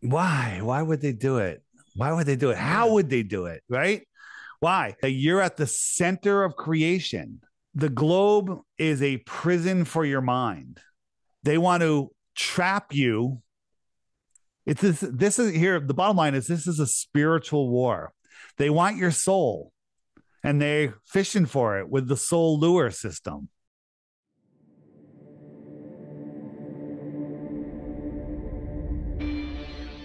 Why? Why would they do it? Why would they do it? How would they do it? Right? Why? You're at the center of creation. The globe is a prison for your mind. They want to trap you. It's this, this is here. The bottom line is this is a spiritual war. They want your soul and they're fishing for it with the soul lure system.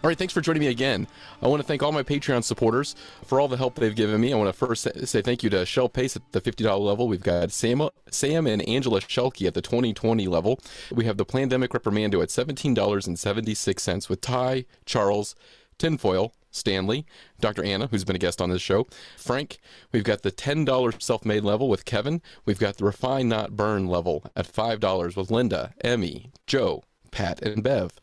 All right, thanks for joining me again. I want to thank all my Patreon supporters for all the help they've given me. I want to first say thank you to Shell Pace at the $50 level. We've got Sam, Sam and Angela Shelkey at the 2020 level. We have the Plandemic Reprimando at $17.76 with Ty, Charles, Tinfoil, Stanley, Dr. Anna, who's been a guest on this show, Frank. We've got the $10 self made level with Kevin. We've got the Refine Not Burn level at $5 with Linda, Emmy, Joe, Pat, and Bev.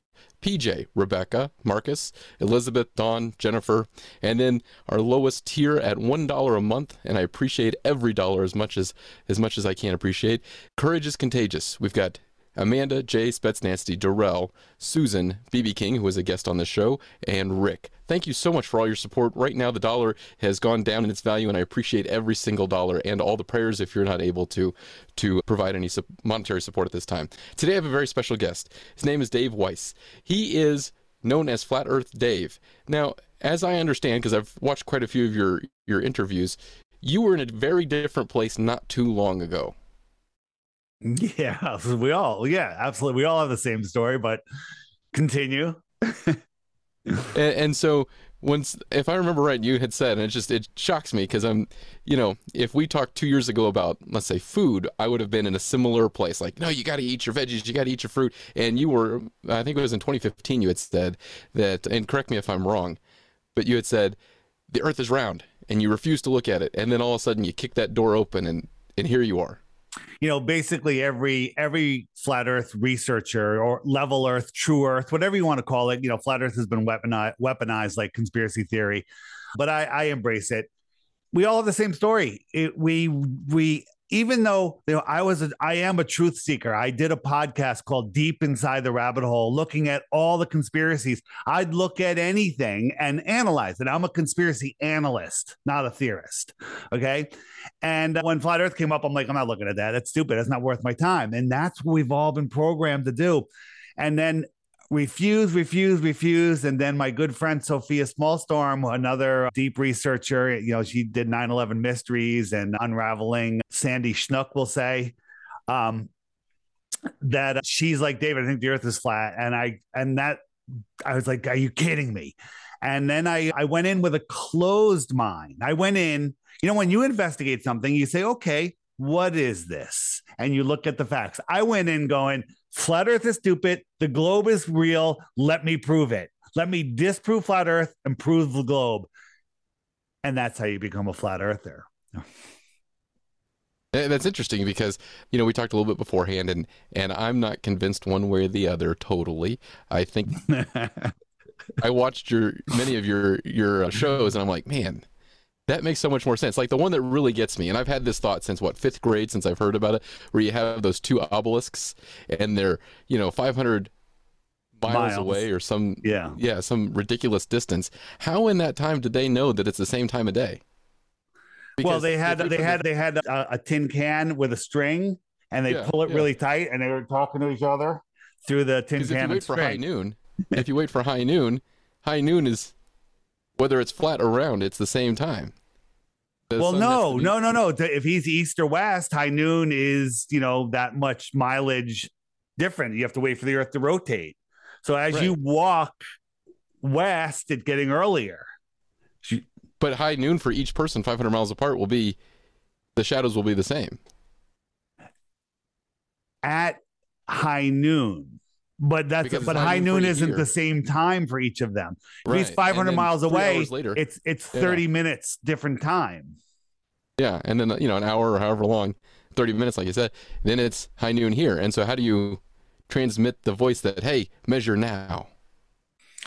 PJ, Rebecca, Marcus, Elizabeth, Dawn, Jennifer, and then our lowest tier at one dollar a month, and I appreciate every dollar as much as as much as I can appreciate. Courage is contagious. We've got Amanda, Jay, Spetsnasty, Darrell, Susan, BB King, who was a guest on the show, and Rick. Thank you so much for all your support. Right now, the dollar has gone down in its value, and I appreciate every single dollar and all the prayers if you're not able to to provide any monetary support at this time. Today, I have a very special guest. His name is Dave Weiss. He is known as Flat Earth Dave. Now, as I understand, because I've watched quite a few of your your interviews, you were in a very different place not too long ago. Yeah, we all, yeah, absolutely. We all have the same story, but continue. and, and, so once, if I remember right, you had said, and it just, it shocks me because I'm, you know, if we talked two years ago about, let's say, food, I would have been in a similar place. Like, no, you got to eat your veggies, you got to eat your fruit. And you were, I think it was in 2015, you had said that, and correct me if I'm wrong, but you had said, the earth is round and you refuse to look at it. And then all of a sudden you kick that door open and, and here you are you know basically every every flat earth researcher or level earth true earth whatever you want to call it you know flat earth has been weaponized weaponized like conspiracy theory but i i embrace it. We all have the same story. It, we we even though you know, I was a, I am a truth seeker. I did a podcast called Deep Inside the Rabbit Hole, looking at all the conspiracies. I'd look at anything and analyze it. I'm a conspiracy analyst, not a theorist. Okay. And when Flat Earth came up, I'm like, I'm not looking at that. That's stupid. That's not worth my time. And that's what we've all been programmed to do. And then refuse, refuse, refuse. And then my good friend Sofia Smallstorm, another deep researcher, you know, she did 9 11 mysteries and unraveling Sandy Schnuck, will say. Um, that she's like David, I think the earth is flat. And I and that I was like, Are you kidding me? And then I I went in with a closed mind. I went in, you know, when you investigate something, you say, okay, what is this? And you look at the facts. I went in going, flat earth is stupid. The globe is real. Let me prove it. Let me disprove flat earth and prove the globe. And that's how you become a flat earther. That's interesting because you know we talked a little bit beforehand, and and I'm not convinced one way or the other totally. I think I watched your many of your your uh, shows, and I'm like, man, that makes so much more sense. Like the one that really gets me, and I've had this thought since what fifth grade, since I've heard about it, where you have those two obelisks, and they're you know 500 miles, miles, away or some yeah yeah some ridiculous distance. How in that time did they know that it's the same time of day? Because well, they had they had they had a, a, tin can with a string, and they yeah, pull it yeah. really tight, and they were talking to each other through the tin can. If you wait for high noon, if you wait for high noon, high noon is whether it's flat or round, it's the same time. The well, no, no, no, no. If he's east or west, high noon is you know that much mileage different. You have to wait for the Earth to rotate. So as right. you walk west, it's getting earlier. But high noon for each person, 500 miles apart, will be the shadows will be the same. At high noon, but that's because but high noon isn't year. the same time for each of them. If right. he's 500 miles away, later, it's it's 30 yeah. minutes different time. Yeah, and then you know an hour or however long 30 minutes, like you said, then it's high noon here. And so, how do you transmit the voice that, hey, measure now?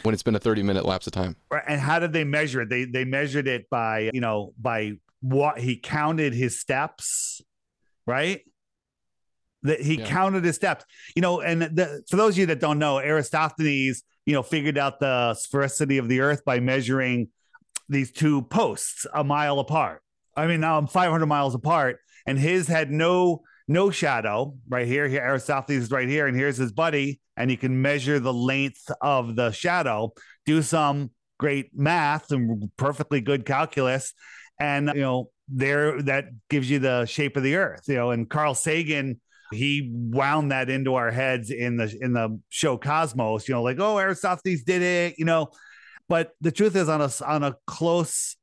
when it's been a 30 minute lapse of time. Right. And how did they measure it? They they measured it by, you know, by what he counted his steps, right? That he yeah. counted his steps. You know, and the, for those of you that don't know, Aristophanes, you know, figured out the sphericity of the earth by measuring these two posts a mile apart. I mean, um, now I'm 500 miles apart, and his had no no shadow right here. Here, Aristophanes is right here, and here's his buddy, and you can measure the length of the shadow. Do some great math and perfectly good calculus, and you know there that gives you the shape of the Earth. You know, and Carl Sagan he wound that into our heads in the in the show Cosmos. You know, like oh Aristophanes did it. You know, but the truth is on a on a close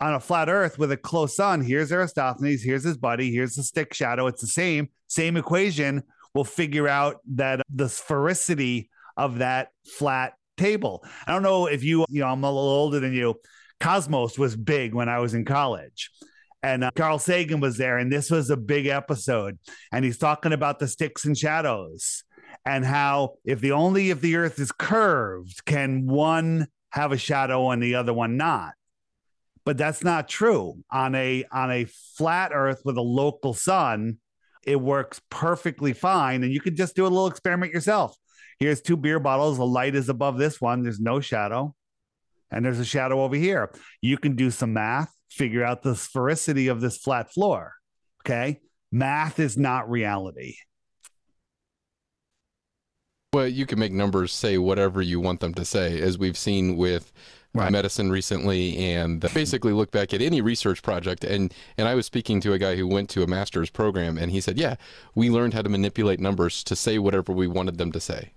on a flat earth with a close sun, here's Aristophanes, here's his buddy, here's the stick shadow. It's the same, same equation. We'll figure out that the sphericity of that flat table. I don't know if you, you know, I'm a little older than you. Cosmos was big when I was in college. And uh, Carl Sagan was there, and this was a big episode. And he's talking about the sticks and shadows and how if the only if the earth is curved, can one have a shadow and the other one not? but that's not true. On a on a flat earth with a local sun it works perfectly fine. And you could just do a little experiment yourself. Here's two beer bottles. The light is above this one. There's no shadow. And there's a shadow over here. You can do some math figure out the sphericity of this flat floor okay math is not reality well you can make numbers say whatever you want them to say as we've seen with right. medicine recently and basically look back at any research project and and I was speaking to a guy who went to a master's program and he said, "Yeah, we learned how to manipulate numbers to say whatever we wanted them to say."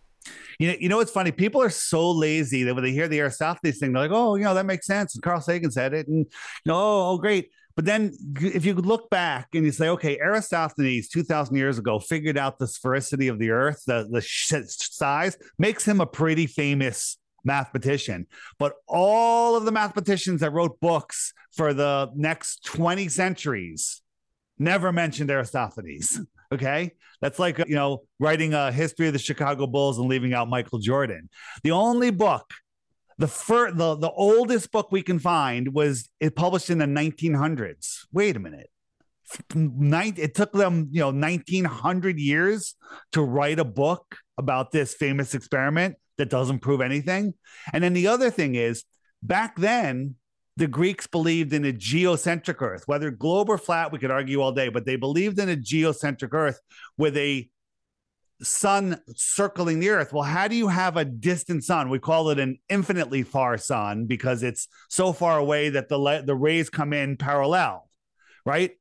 You know, you know what's funny? People are so lazy that when they hear the Aristophanes thing, they're like, "Oh, you know, that makes sense." And Carl Sagan said it, and you know, oh, oh great. But then, if you look back and you say, okay, Aristophanes, 2,000 years ago, figured out the sphericity of the earth, the, the size, makes him a pretty famous mathematician, but all of the mathematicians that wrote books for the next 20 centuries never mentioned Aristophanes. Okay. That's like, you know, writing a history of the Chicago Bulls and leaving out Michael Jordan. The only book, the first, the, the oldest book we can find was it published in the 1900s. Wait a minute. It took them, you know, 1900 years to write a book about this famous experiment that doesn't prove anything. And then the other thing is, back then, the Greeks believed in a geocentric Earth, whether globe or flat, we could argue all day, but they believed in a geocentric Earth with a sun circling the Earth. Well, how do you have a distant sun? We call it an infinitely far sun because it's so far away that the the rays come in parallel, right?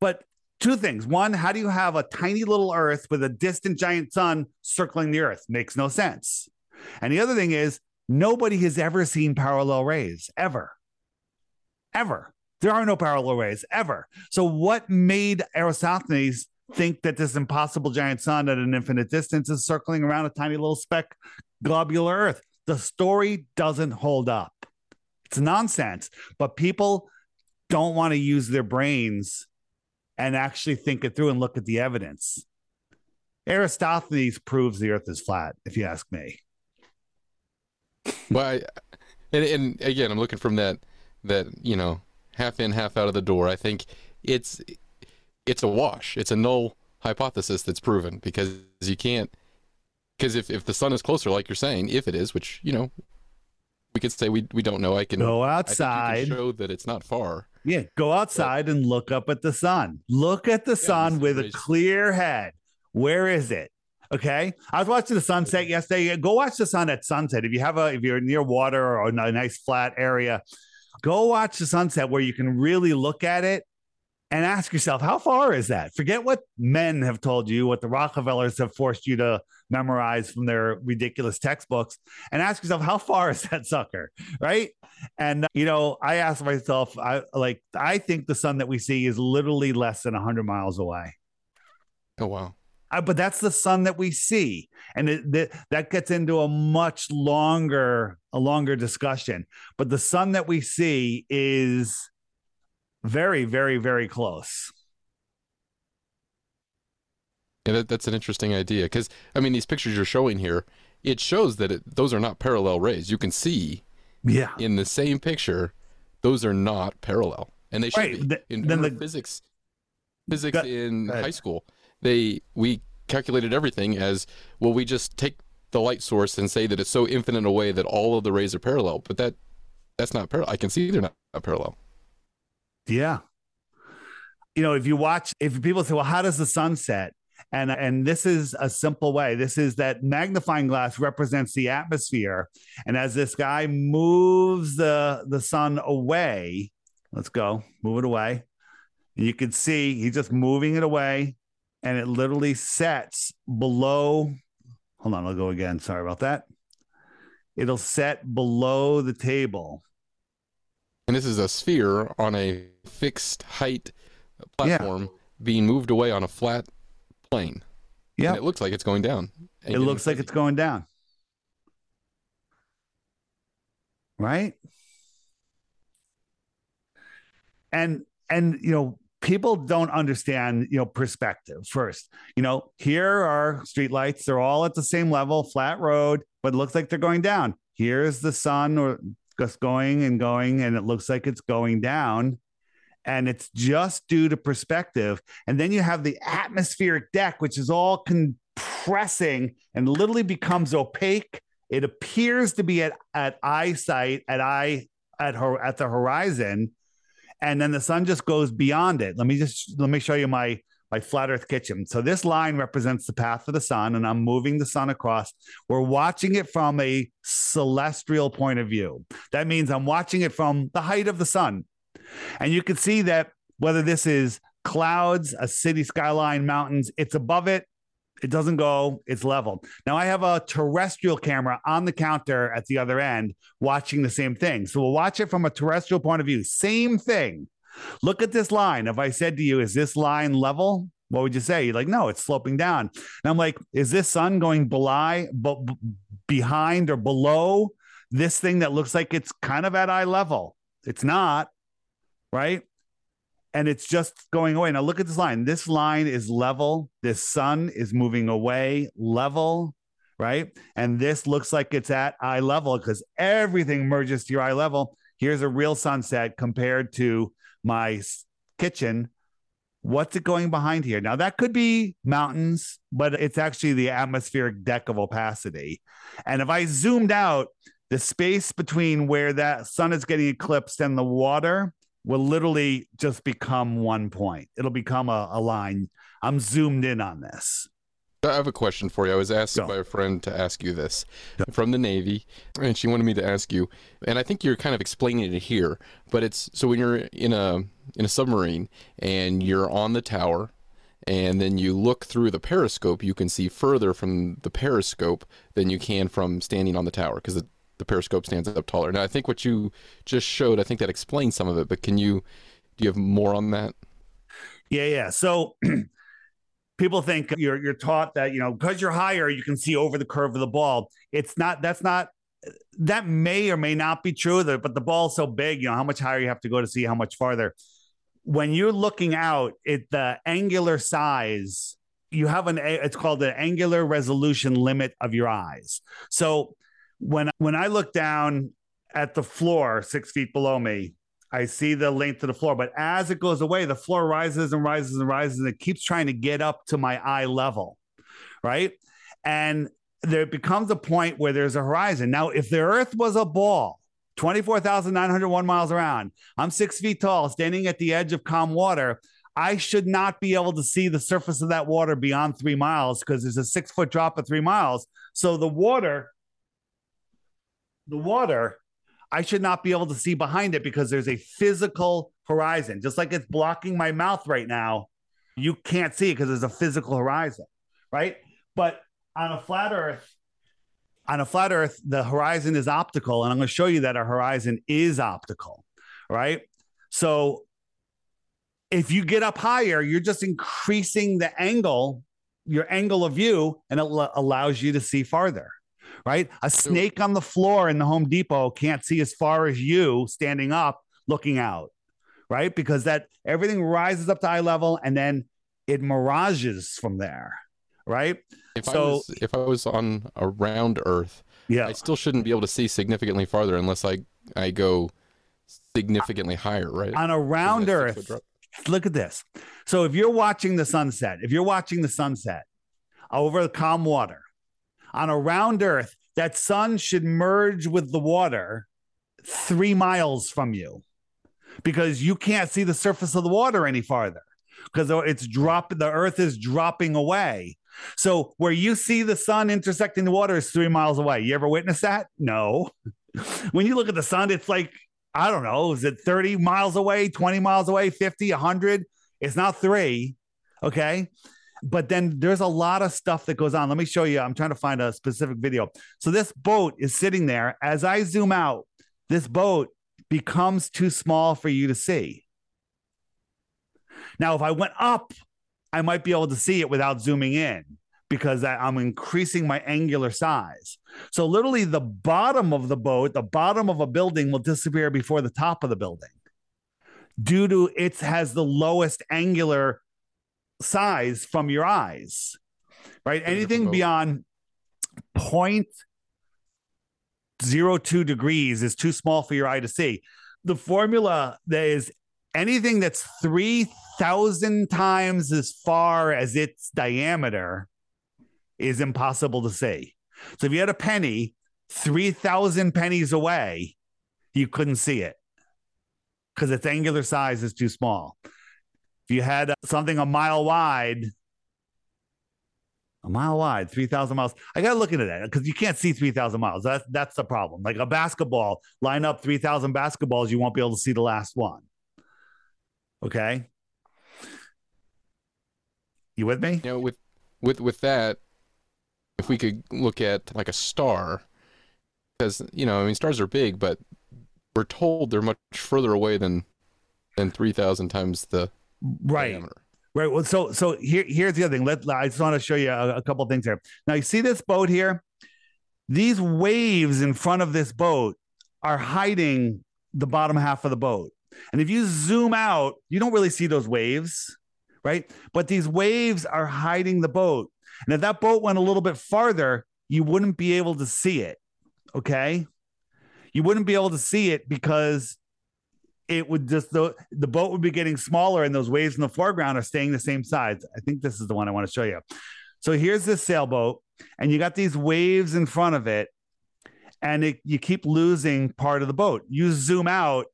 But two things. One, how do you have a tiny little Earth with a distant giant sun circling the Earth? Makes no sense. And the other thing is, nobody has ever seen parallel rays, ever. Ever. There are no parallel rays, ever. So, what made Aristophanes think that this impossible giant sun at an infinite distance is circling around a tiny little speck globular Earth? The story doesn't hold up. It's nonsense, but people don't want to use their brains and actually think it through and look at the evidence. Aristophanes proves the earth is flat, if you ask me well, I, and, and again, I'm looking from that that you know half in, half out of the door. I think it's it's a wash. It's a null hypothesis that's proven because you can't because if, if the sun is closer, like you're saying, if it is, which you know we could say we we don't know. I can go outside. Can show that it's not far. Yeah, go outside but, and look up at the sun. Look at the yeah, sun with a clear head. Where is it? Okay. I was watching the sunset yesterday. Go watch the sun at sunset. If you have a if you're near water or a nice flat area, go watch the sunset where you can really look at it and ask yourself, how far is that? Forget what men have told you, what the Rockefellers have forced you to memorize from their ridiculous textbooks, and ask yourself, how far is that sucker? Right. And, you know, I ask myself, I like, I think the sun that we see is literally less than 100 miles away. Oh, wow. Uh, but that's the sun that we see. And it, that, that gets into a much longer a longer discussion. But the sun that we see is very very very close. Yeah, that, that's an interesting idea. Because I mean, these pictures you're showing here, it shows that it, those are not parallel rays. You can see, yeah, in the same picture, those are not parallel, and they should right. be. In then the physics, physics in high school, they we calculated everything as well. We just take the light source and say that it's so infinite away that all of the rays are parallel, but that that's not parallel. I can see they're not, parallel. Yeah. You know, if you watch, if people say, well, how does the sun set? And, and this is a simple way. This is that magnifying glass represents the atmosphere. And as this guy moves the, the sun away, let's go, move it away. You can see he's just moving it away and it literally sets below. Hold on, I'll go again. Sorry about that. It'll set below the table. And this is a sphere on a fixed height platform being moved away on a flat plane. Yeah. And it looks like it's going down. It looks like it's going down. Right? And and you know, people don't understand, you know, perspective first. You know, here are streetlights, they're all at the same level, flat road, but it looks like they're going down. Here's the sun or just going and going, and it looks like it's going down. And it's just due to perspective. And then you have the atmospheric deck, which is all compressing and literally becomes opaque. It appears to be at, at eyesight, at eye at her at the horizon, and then the sun just goes beyond it. Let me just let me show you my my flat earth kitchen. So this line represents the path of the sun, and I'm moving the sun across. We're watching it from a celestial point of view. That means I'm watching it from the height of the sun. And you can see that whether this is clouds, a city skyline, mountains, it's above it. It doesn't go, it's level. Now I have a terrestrial camera on the counter at the other end watching the same thing. So we'll watch it from a terrestrial point of view. Same thing. Look at this line. If I said to you, is this line level? What would you say? You're like, no, it's sloping down. And I'm like, is this sun going below, b- b- behind or below this thing that looks like it's kind of at eye level? It's not, right? And it's just going away. Now look at this line. This line is level. This sun is moving away, level, right? And this looks like it's at eye level because everything merges to your eye level. Here's a real sunset compared to my kitchen. What's it going behind here? Now, that could be mountains, but it's actually the atmospheric deck of opacity. And if I zoomed out, the space between where that sun is getting eclipsed and the water will literally just become one point. It'll become a, a line. I'm zoomed in on this. I have a question for you. I was asked Go. by a friend to ask you this from the Navy, and she wanted me to ask you. And I think you're kind of explaining it here, but it's so when you're in a in a submarine and you're on the tower, and then you look through the periscope, you can see further from the periscope than you can from standing on the tower because the, the periscope stands up taller. Now, I think what you just showed, I think that explains some of it. But can you do you have more on that? Yeah, yeah. So people think you're you're taught that you know because you're higher you can see over the curve of the ball. It's not. That's not. That may or may not be true. But the ball's so big, you know how much higher you have to go to see how much farther. When you're looking out, at the angular size you have an it's called the angular resolution limit of your eyes. So when when I look down at the floor six feet below me, I see the length of the floor, but as it goes away, the floor rises and rises and rises, and it keeps trying to get up to my eye level, right? And there becomes a point where there's a horizon. Now, if the Earth was a ball, 24,901 miles around, I'm six feet tall, standing at the edge of calm water. I should not be able to see the surface of that water beyond three miles because there's a six foot drop at three miles. So the water, the water I should not be able to see behind it because there's a physical horizon. Just like it's blocking my mouth right now, you can't see because there's a physical horizon, right? But on a flat earth, on a flat earth, the horizon is optical. And I'm going to show you that our horizon is optical, right? So if you get up higher, you're just increasing the angle, your angle of view, and it al- allows you to see farther right? A snake on the floor in the Home Depot can't see as far as you standing up looking out, right? Because that everything rises up to eye level and then it mirages from there, right? If I So- was if I was on a round Earth, Yeah. I still shouldn't be able to see significantly farther unless I I go significantly higher, right? On a round Earth, look at this. So if you're watching the sunset, if you're watching the sunset over the calm water on a round Earth, that sun should merge with the water three miles from you because you can't see the surface of the water any farther because it's dropping, the Earth is dropping away. So where you see the sun intersecting the water is three miles away. You ever witness that? No. when you look at the sun, it's like I don't know, is it 30 miles away, 20 miles away, 50, 100? It's not three. Okay. But then there's a lot of stuff that goes on. Let me show you. I'm trying to find a specific video. So this boat is sitting there. As I zoom out, this boat becomes too small for you to see. Now, if I went up, I might be able to see it without zooming in because I'm increasing my angular size. So literally the bottom of the boat, the bottom of a building will disappear before the top of the building due to it has the lowest angular size from your eyes. Right? Anything beyond point zero two degrees is too small for your eye to see. The formula that is anything that's 3,000 times as far as its diameter is impossible to see. So if you had a penny 3,000 pennies away, you couldn't see it because its angular size is too small. If you had uh, something a mile wide, a mile wide, 3,000 miles, I got to look into that because you can't see 3,000 miles. That's, that's the problem. Like a basketball, line up 3,000 basketballs, you won't be able to see the last one. Okay. You with me? You know, with with with that, if we could look at like a star, because you know, I mean, stars are big, but we're told they're much further away than than three thousand times the Right. diameter. Right. Well, so so here here's the other thing. Let I just want to show you a, a couple things here. Now you see this boat here. These waves in front of this boat are hiding the bottom half of the boat. And if you zoom out, you don't really see those waves, right? But these waves are hiding the boat. And if that boat went a little bit farther, you wouldn't be able to see it. Okay. You wouldn't be able to see it because it would just the, the boat would be getting smaller and those waves in the foreground are staying the same size. I think this is the one I want to show you. So here's this sailboat, and you got these waves in front of it, and it, you keep losing part of the boat. You zoom out,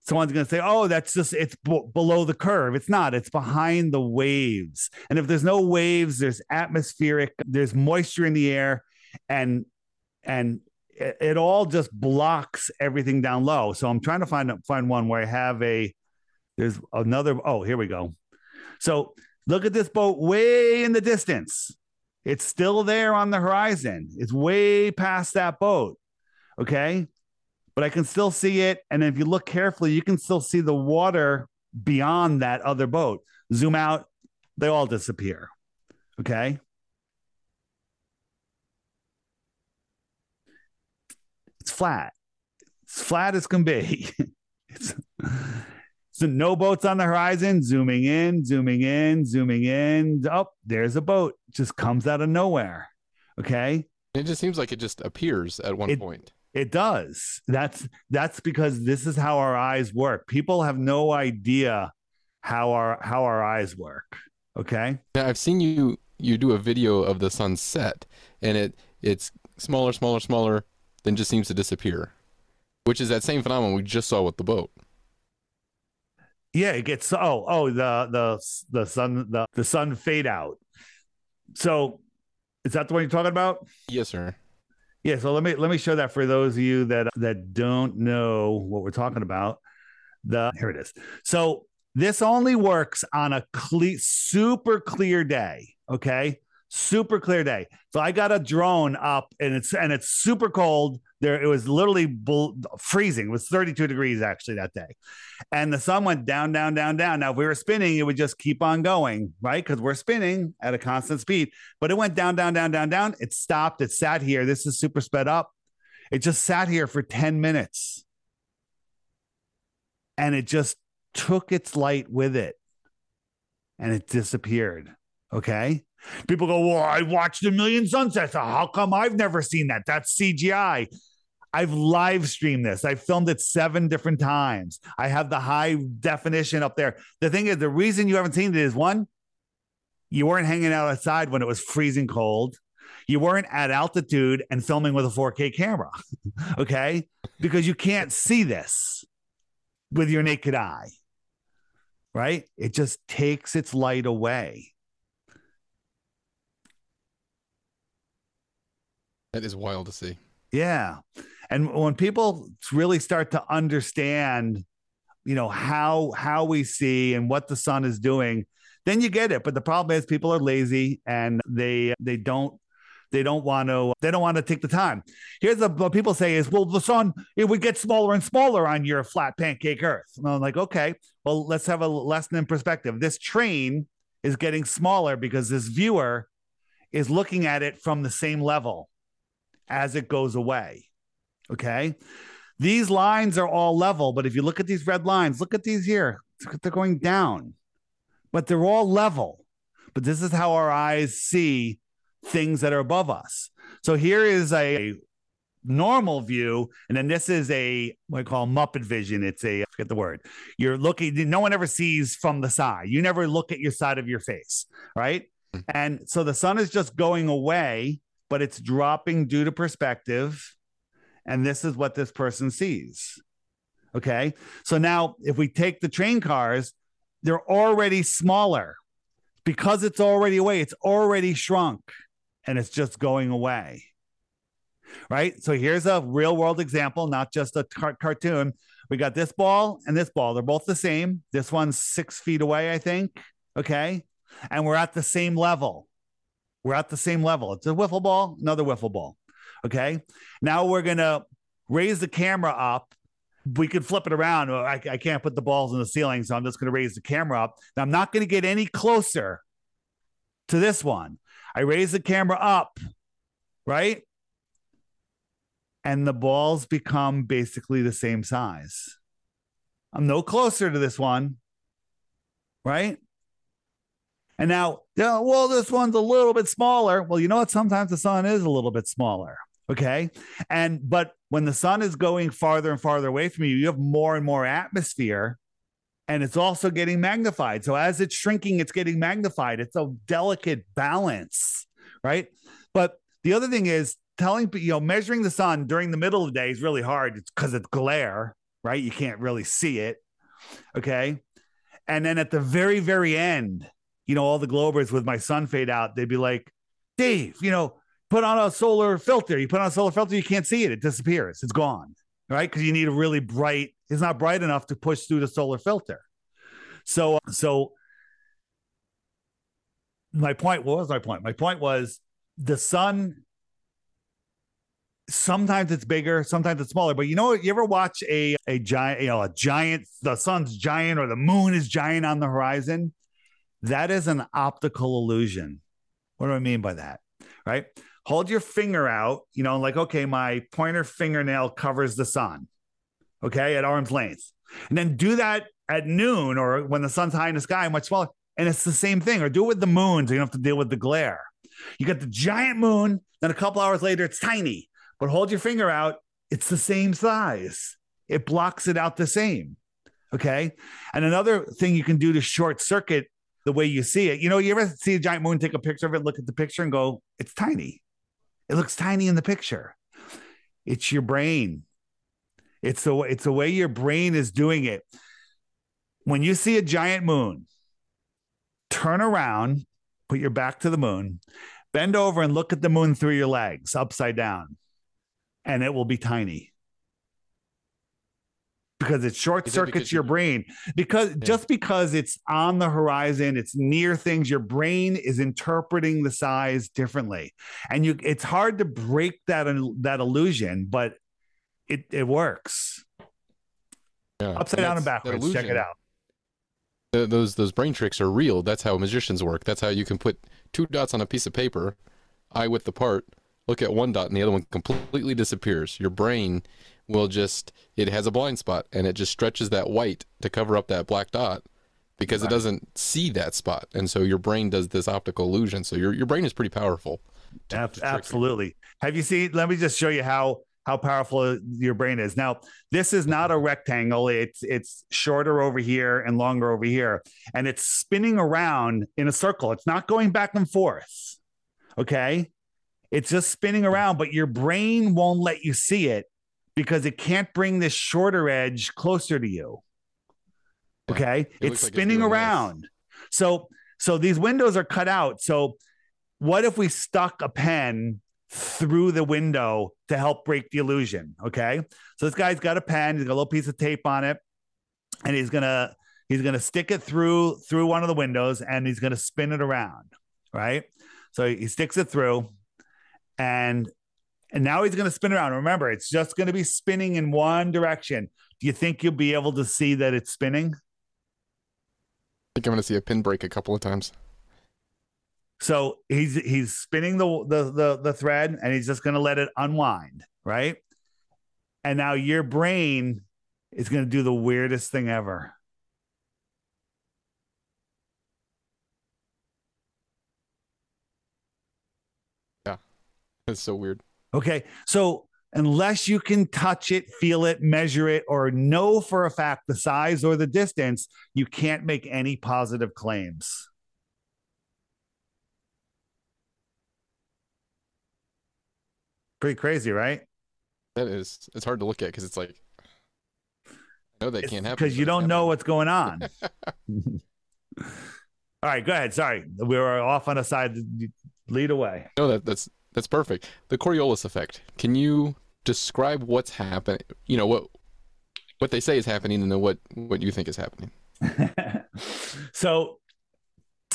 someone's going to say, "Oh, that's just it's b- below the curve." It's not. It's behind the waves. And if there's no waves, there's atmospheric, there's moisture in the air, and and it, it all just blocks everything down low. So I'm trying to find find one where I have a there's another oh here we go. So look at this boat way in the distance. It's still there on the horizon. It's way past that boat. Okay? But I can still see it and if you look carefully you can still see the water beyond that other boat. Zoom out, they all disappear. Okay? It's flat. It's flat as can be. it's, so no boats on the horizon. Zooming in, zooming in, zooming in. Oh, there's a boat. Just comes out of nowhere. Okay. It just seems like it just appears at one It- point. It does. That's that's because this is how our eyes work. People have no idea how our how our eyes work. Okay. Now I've seen you you do a video of the sunset, and it it's smaller, smaller, smaller, then just seems to disappear, which is that same phenomenon we just saw with the boat. Yeah, it gets oh oh the the the sun the the sun fade out. So is that the one you're talking about? Yes, sir. Yeah, so let me let me show that for those of you that that don't know what we're talking about. The here it is. So this only works on a cle- super clear day. Okay, super clear day. So I got a drone up, and it's and it's super cold. There, it was literally freezing. It was 32 degrees actually that day, and the sun went down, down, down, down. Now if we were spinning, it would just keep on going, right? Because we're spinning at a constant speed. But it went down, down, down, down, down. It stopped. It sat here. This is super sped up. It just sat here for 10 minutes. And it just took its light with it and it disappeared. Okay. People go, Well, I watched a million sunsets. How come I've never seen that? That's CGI. I've live streamed this. I filmed it seven different times. I have the high definition up there. The thing is, the reason you haven't seen it is one, you weren't hanging out outside when it was freezing cold. You weren't at altitude and filming with a 4K camera. okay. Because you can't see this with your naked eye. Right. It just takes its light away. That is wild to see. Yeah. And when people really start to understand, you know, how how we see and what the sun is doing, then you get it. But the problem is people are lazy and they they don't they don't want to they don't want to take the time here's the, what people say is well the sun it would get smaller and smaller on your flat pancake earth and i'm like okay well let's have a lesson in perspective this train is getting smaller because this viewer is looking at it from the same level as it goes away okay these lines are all level but if you look at these red lines look at these here they're going down but they're all level but this is how our eyes see things that are above us. So here is a normal view, and then this is a what I call Muppet vision. It's a I forget the word. You're looking. No one ever sees from the side. You never look at your side of your face, right? Mm-hmm. And so the sun is just going away, but it's dropping due to perspective, and this is what this person sees. Okay, so now if we take the train cars, they're already smaller because it's already away. It's already shrunk and it's just going away. Right. So here's a real world example, not just a car- cartoon. We got this ball and this ball. They're both the same. This one's six feet away, I think. Okay. And we're at the same level. We're at the same level. It's a wiffle ball, another wiffle ball. Okay. Now we're going to raise the camera up. We could flip it around. I, I can't put the balls in the ceiling, so I'm just going to raise the camera up. Now, I'm not going to get any closer to this one. I raise the camera up, right? And the balls become basically the same size. I'm no closer to this one, right? And now, yeah, well, this one's a little bit smaller. Well, you know what? Sometimes the sun is a little bit smaller. Okay. And, but when the sun is going farther and farther away from you, you have more and more atmosphere and it's also getting magnified. So as it's shrinking, it's getting magnified. It's a delicate balance, right? But the other thing is telling you know measuring the sun during the middle of the day is really hard. It's because it's glare, right? You can't really see it. Okay, and then at the very very end, you know, all the globers with my sun fade out, they'd be like, Dave, you know, put on a solar filter. You put on a solar filter, you can't see it. It disappears. It's gone right? Because you need a really bright, it's not bright enough to push through the solar filter. So, uh, so my point, what was my point? My point was the sun sometimes it's bigger, sometimes it's smaller. But you know, you ever watch a a giant, you know, a giant, the sun's giant or the moon is giant on the horizon? That is an optical illusion. What do I mean by that? Right? hold your finger out, you know, like, okay, my pointer fingernail covers the sun, okay, at arm's length. And then do that at noon or when the sun's high in the sky, much smaller. And it's the same thing. Or do it with the moon so you don't have to deal with the glare. You got the giant moon, then a couple hours later, it's tiny, but hold your finger out, it's the same size. It blocks it out the same. Okay. And another thing you can do to short circuit the way you see it, you know, you ever see a giant moon, take a picture of it, look at the picture and go, it's tiny. It looks tiny in the picture. It's your brain. It's the it's the way your brain is doing it. When you see a giant moon, turn around, put your back to the moon, bend over and look at the moon through your legs upside down, and it will be tiny because it short circuits your brain. Because yeah. just because it's on the horizon it's near things your brain is interpreting the size differently. And you it's hard to break that that illusion but it it works. Yeah. upside down and backwards. Check it out. Those those brain tricks are real. That's how magicians work. That's how you can put two dots on a piece of paper eye width apart look at one dot and the other one completely disappears. Your brain will just it has a blind spot and it just stretches that white to cover up that black dot because right. it doesn't see that spot, and so your brain does this optical illusion. So your your brain is pretty powerful. To, to Absolutely. Have you seen? Let me just show you how how powerful your brain is. Now, this is not a rectangle. It's it's shorter over here and longer over here, and it's spinning around in a circle. It's not going back and forth. Okay, it's just spinning around, but your brain won't let you see it because it can't bring this shorter edge closer to you. Okay, it it's spinning like it's around. This. So so these windows are cut out. So what if we stuck a pen through the window to help break the illusion? Okay, so this guy's got a pen. He's got a little piece of tape on it, and he's gonna he's gonna stick it through through one of the windows, and he's gonna spin it around. Right. So he sticks it through, and and now he's going to spin around. Remember, it's just going to be spinning in one direction. Do you think you'll be able to see that it's spinning? I think I'm going to see a pin break a couple of times. So he's he's spinning the the the, the thread and he's just going to let it unwind, right? And now your brain is going to do the weirdest thing ever. Yeah. It's so weird. Okay. So unless you can touch it, feel it, measure it, or know for a fact the size or the distance, you can't make any positive claims. Pretty crazy, right? That is. It's hard to look at because it's like, I know that it's can't happen because you don't know what's going on. All right, go ahead. Sorry, we were off on a side. Lead away. No, that that's that's perfect. The Coriolis effect. Can you describe what's happening? You know what what they say is happening, and then what what you think is happening. so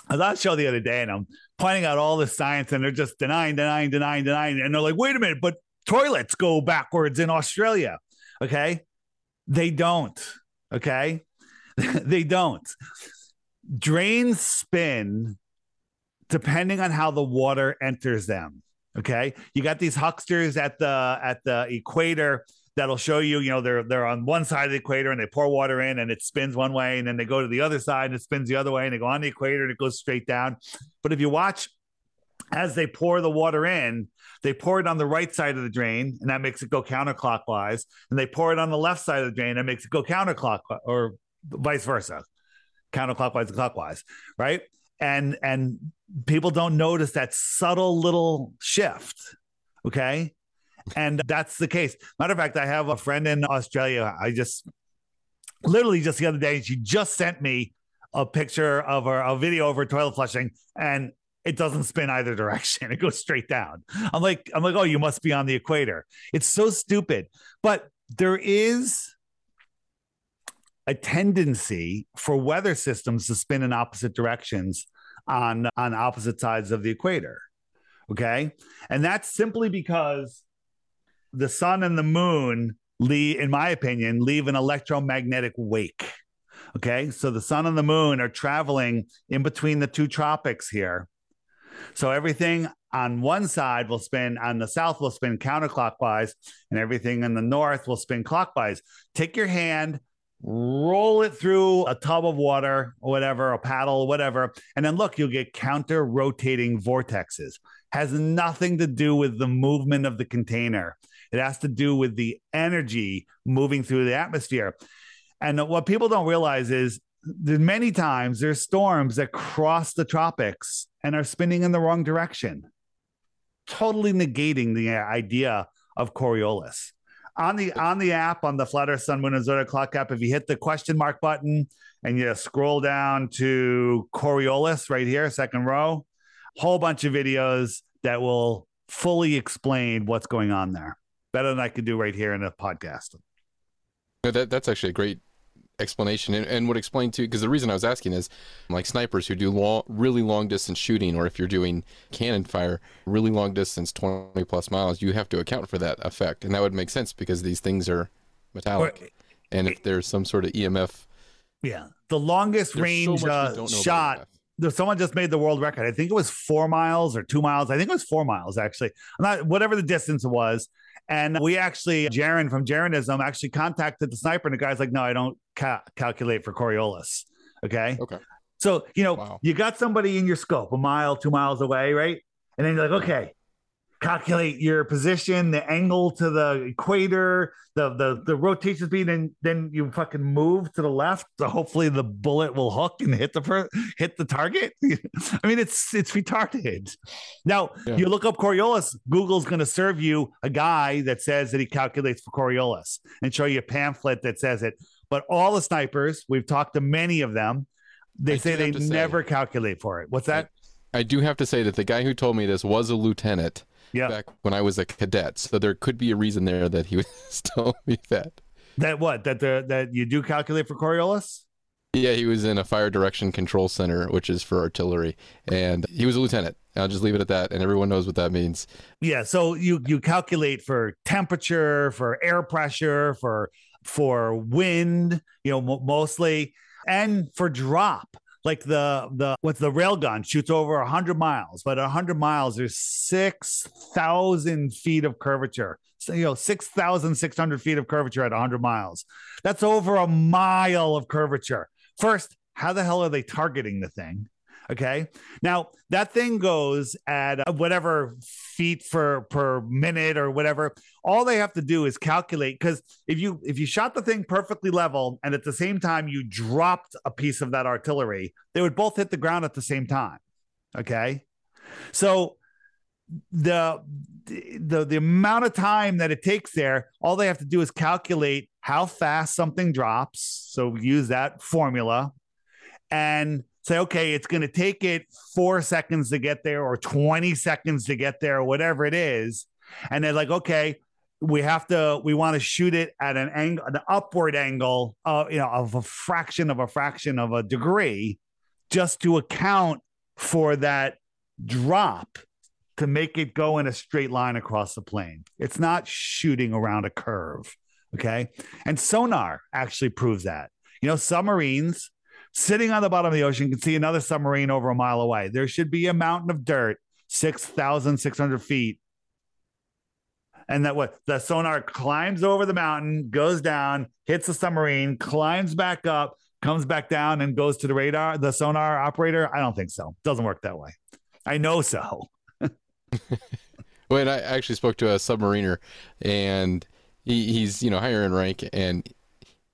I was on a show the other day, and I'm pointing out all the science, and they're just denying, denying, denying, denying, and they're like, "Wait a minute, but toilets go backwards in Australia." Okay, they don't. Okay, they don't. Drains spin depending on how the water enters them. Okay, you got these hucksters at the at the equator that'll show you, you know, they're they're on one side of the equator and they pour water in and it spins one way, and then they go to the other side and it spins the other way, and they go on the equator and it goes straight down. But if you watch as they pour the water in, they pour it on the right side of the drain, and that makes it go counterclockwise. And they pour it on the left side of the drain, and makes it go counterclockwise, or vice versa, counterclockwise and clockwise, right? And and people don't notice that subtle little shift okay? And that's the case. Matter of fact i have a friend in australia. I just literally just the other day she just sent me a picture of her a video of her toilet flushing and it doesn't spin either direction. It goes straight down. I'm like i'm like oh you must be on the equator. It's so stupid. But there is a tendency for weather systems to spin in opposite directions on on opposite sides of the equator. Okay? And that's simply because the sun and the moon leave in my opinion leave an electromagnetic wake. Okay? So the sun and the moon are traveling in between the two tropics here. So everything on one side will spin on the south will spin counterclockwise and everything in the north will spin clockwise. Take your hand roll it through a tub of water or whatever, a paddle, whatever. And then look, you'll get counter rotating vortexes. Has nothing to do with the movement of the container. It has to do with the energy moving through the atmosphere. And what people don't realize is that many times there's storms that cross the tropics and are spinning in the wrong direction, totally negating the idea of Coriolis on the on the app on the Earth Sun Moon and Zodiac Clock app, if you hit the question mark button and you scroll down to Coriolis right here, second row, whole bunch of videos that will fully explain what's going on there. Better than I could do right here in a podcast. that, that's actually a great explanation and, and would explain too because the reason i was asking is like snipers who do long really long distance shooting or if you're doing cannon fire really long distance 20 plus miles you have to account for that effect and that would make sense because these things are metallic. Or, and if there's some sort of emf yeah the longest range so uh, shot someone just made the world record. I think it was four miles or two miles. I think it was four miles actually. I'm not whatever the distance was and we actually, Jeran from Jeranism actually contacted the sniper, and the guy's like, no, I don't ca- calculate for Coriolis. Okay. Okay. So, you know, Wow. you got somebody in your scope a mile, two miles away, right? And then you're like, okay, calculate your position, the angle to the equator, the the the rotation speed, and then you fucking move to the left. So hopefully the bullet will hook and hit the per- hit the target. I mean, it's it's retarded. Now Yeah. you look up Coriolis. Google's going to serve you a guy that says that he calculates for Coriolis and show you a pamphlet that says it. But all the snipers, we've talked to many of them. They I say they to say- never calculate for it. What's that? I do have to say that the guy who told me this was a lieutenant Yeah. back when I was a cadet, so there could be a reason there that he was telling me that. That what? That the that you do calculate for Coriolis? Yeah, he was in a fire direction control center, which is for artillery, and he was a lieutenant. I'll just leave it at that, and everyone knows what that means. Yeah. So you you calculate for temperature, for air pressure, for for wind, you know, mo mostly, and for drop. Like the the what's the railgun shoots over hundred miles, but hundred miles there's six thousand feet of curvature. So you know, six thousand six hundred feet of curvature at hundred miles. That's over a mile of curvature. First, how the hell are they targeting the thing? Okay. Now that thing goes at uh, whatever feet for per minute or whatever. All they have to do is calculate because if you if you shot the thing perfectly level and at the same time you dropped a piece of that artillery, they would both hit the ground at the same time. Okay. So the the the amount of time that it takes there, all they have to do is calculate how fast something drops. So use that formula and say, okay, it's going to take it four seconds to get there or 20 seconds to get there or whatever it is. And they're like, okay, we have to, we want to shoot it at an angle, an upward angle, uh, you know, of a fraction of a fraction of a degree just to account for that drop to make it go in a straight line across the plane. It's not shooting around a curve. Okay. And sonar actually proves that. You know, submarines sitting on the bottom of the ocean you can see another submarine over a mile away. There should be a mountain of dirt 6,600 feet. And that what the sonar climbs over the mountain, goes down, hits the submarine, climbs back up, comes back down, and goes to the radar, the sonar operator. I don't think so. Doesn't work that way. I know so. Wait, I actually spoke to a submariner, and he, he's you know higher in rank, and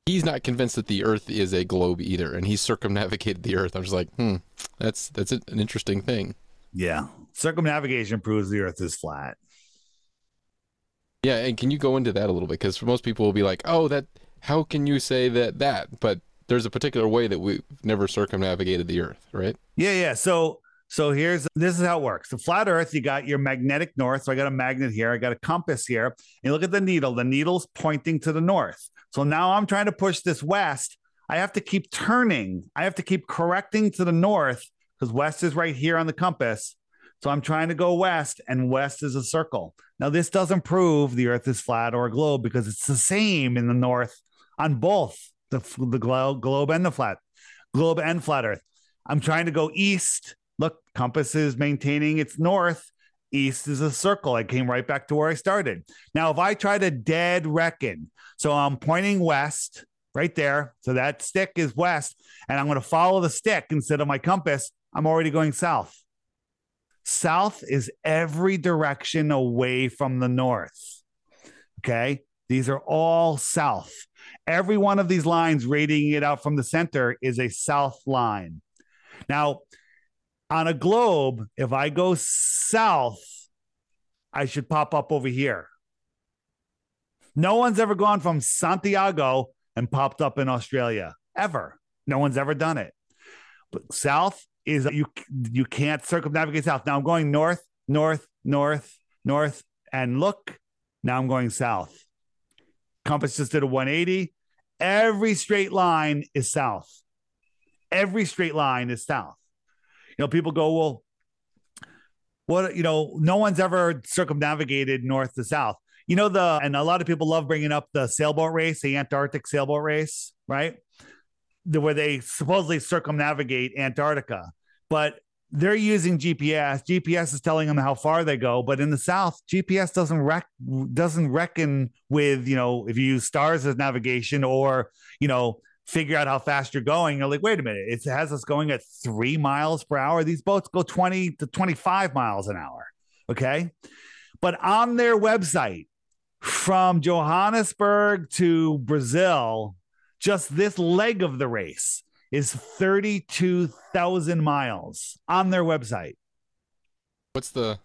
he's not convinced that the Earth is a globe either, and he's circumnavigated the Earth. I was like, hmm, that's that's an interesting thing. Yeah. Circumnavigation proves the earth is flat. Yeah, and can you go into that a little bit? Because for most people will be like, oh, that how can you say that that? But there's a particular way that we've never circumnavigated the Earth, right? Yeah, yeah. So so here's this is how it works. The flat earth, you got your magnetic north. So I got a magnet here, I got a compass here. And look at the needle. The needle's pointing to the north. So now I'm trying to push this west. I have to keep turning. I have to keep correcting to the north because west is right here on the compass. So I'm trying to go west, and west is a circle. Now, this doesn't prove the earth is flat or a globe because it's the same in the north on both the, the glo- globe and the flat globe and flat earth. I'm trying to go east. Look, compass is maintaining its north. East is a circle. I came right back to where I started. Now, if I try to dead reckon, so I'm pointing west right there. So that stick is west, and I'm going to follow the stick instead of my compass. I'm already going south. South is every direction away from the north. Okay. These are all south. Every one of these lines radiating it out from the center is a south line. Now, on a globe, if I go south, I should pop up over here. No one's ever gone from Santiago and popped up in Australia ever. No one's ever done it. But south is you you can't circumnavigate south. Now I'm going north, north, north, north, and look, now I'm going south. Compass just did a 180. Every straight line is south. Every straight line is south. Know, people go, well, what, you know, no one's ever circumnavigated north to south. You know, the, and a lot of people love bringing up the sailboat race, the Antarctic sailboat race, right? The, where they supposedly circumnavigate Antarctica, but they're using GPS. GPS is telling them how far they go, but in the South, GPS doesn't rec- doesn't reckon with you know if you use stars as navigation or you know figure out how fast you're going. You're like, wait a minute, it has us going at three miles per hour. These boats go 20 to 25 miles an hour. Okay. But on their website, from Johannesburg to Brazil, just this leg of the race is 32,000 miles on their website. What's the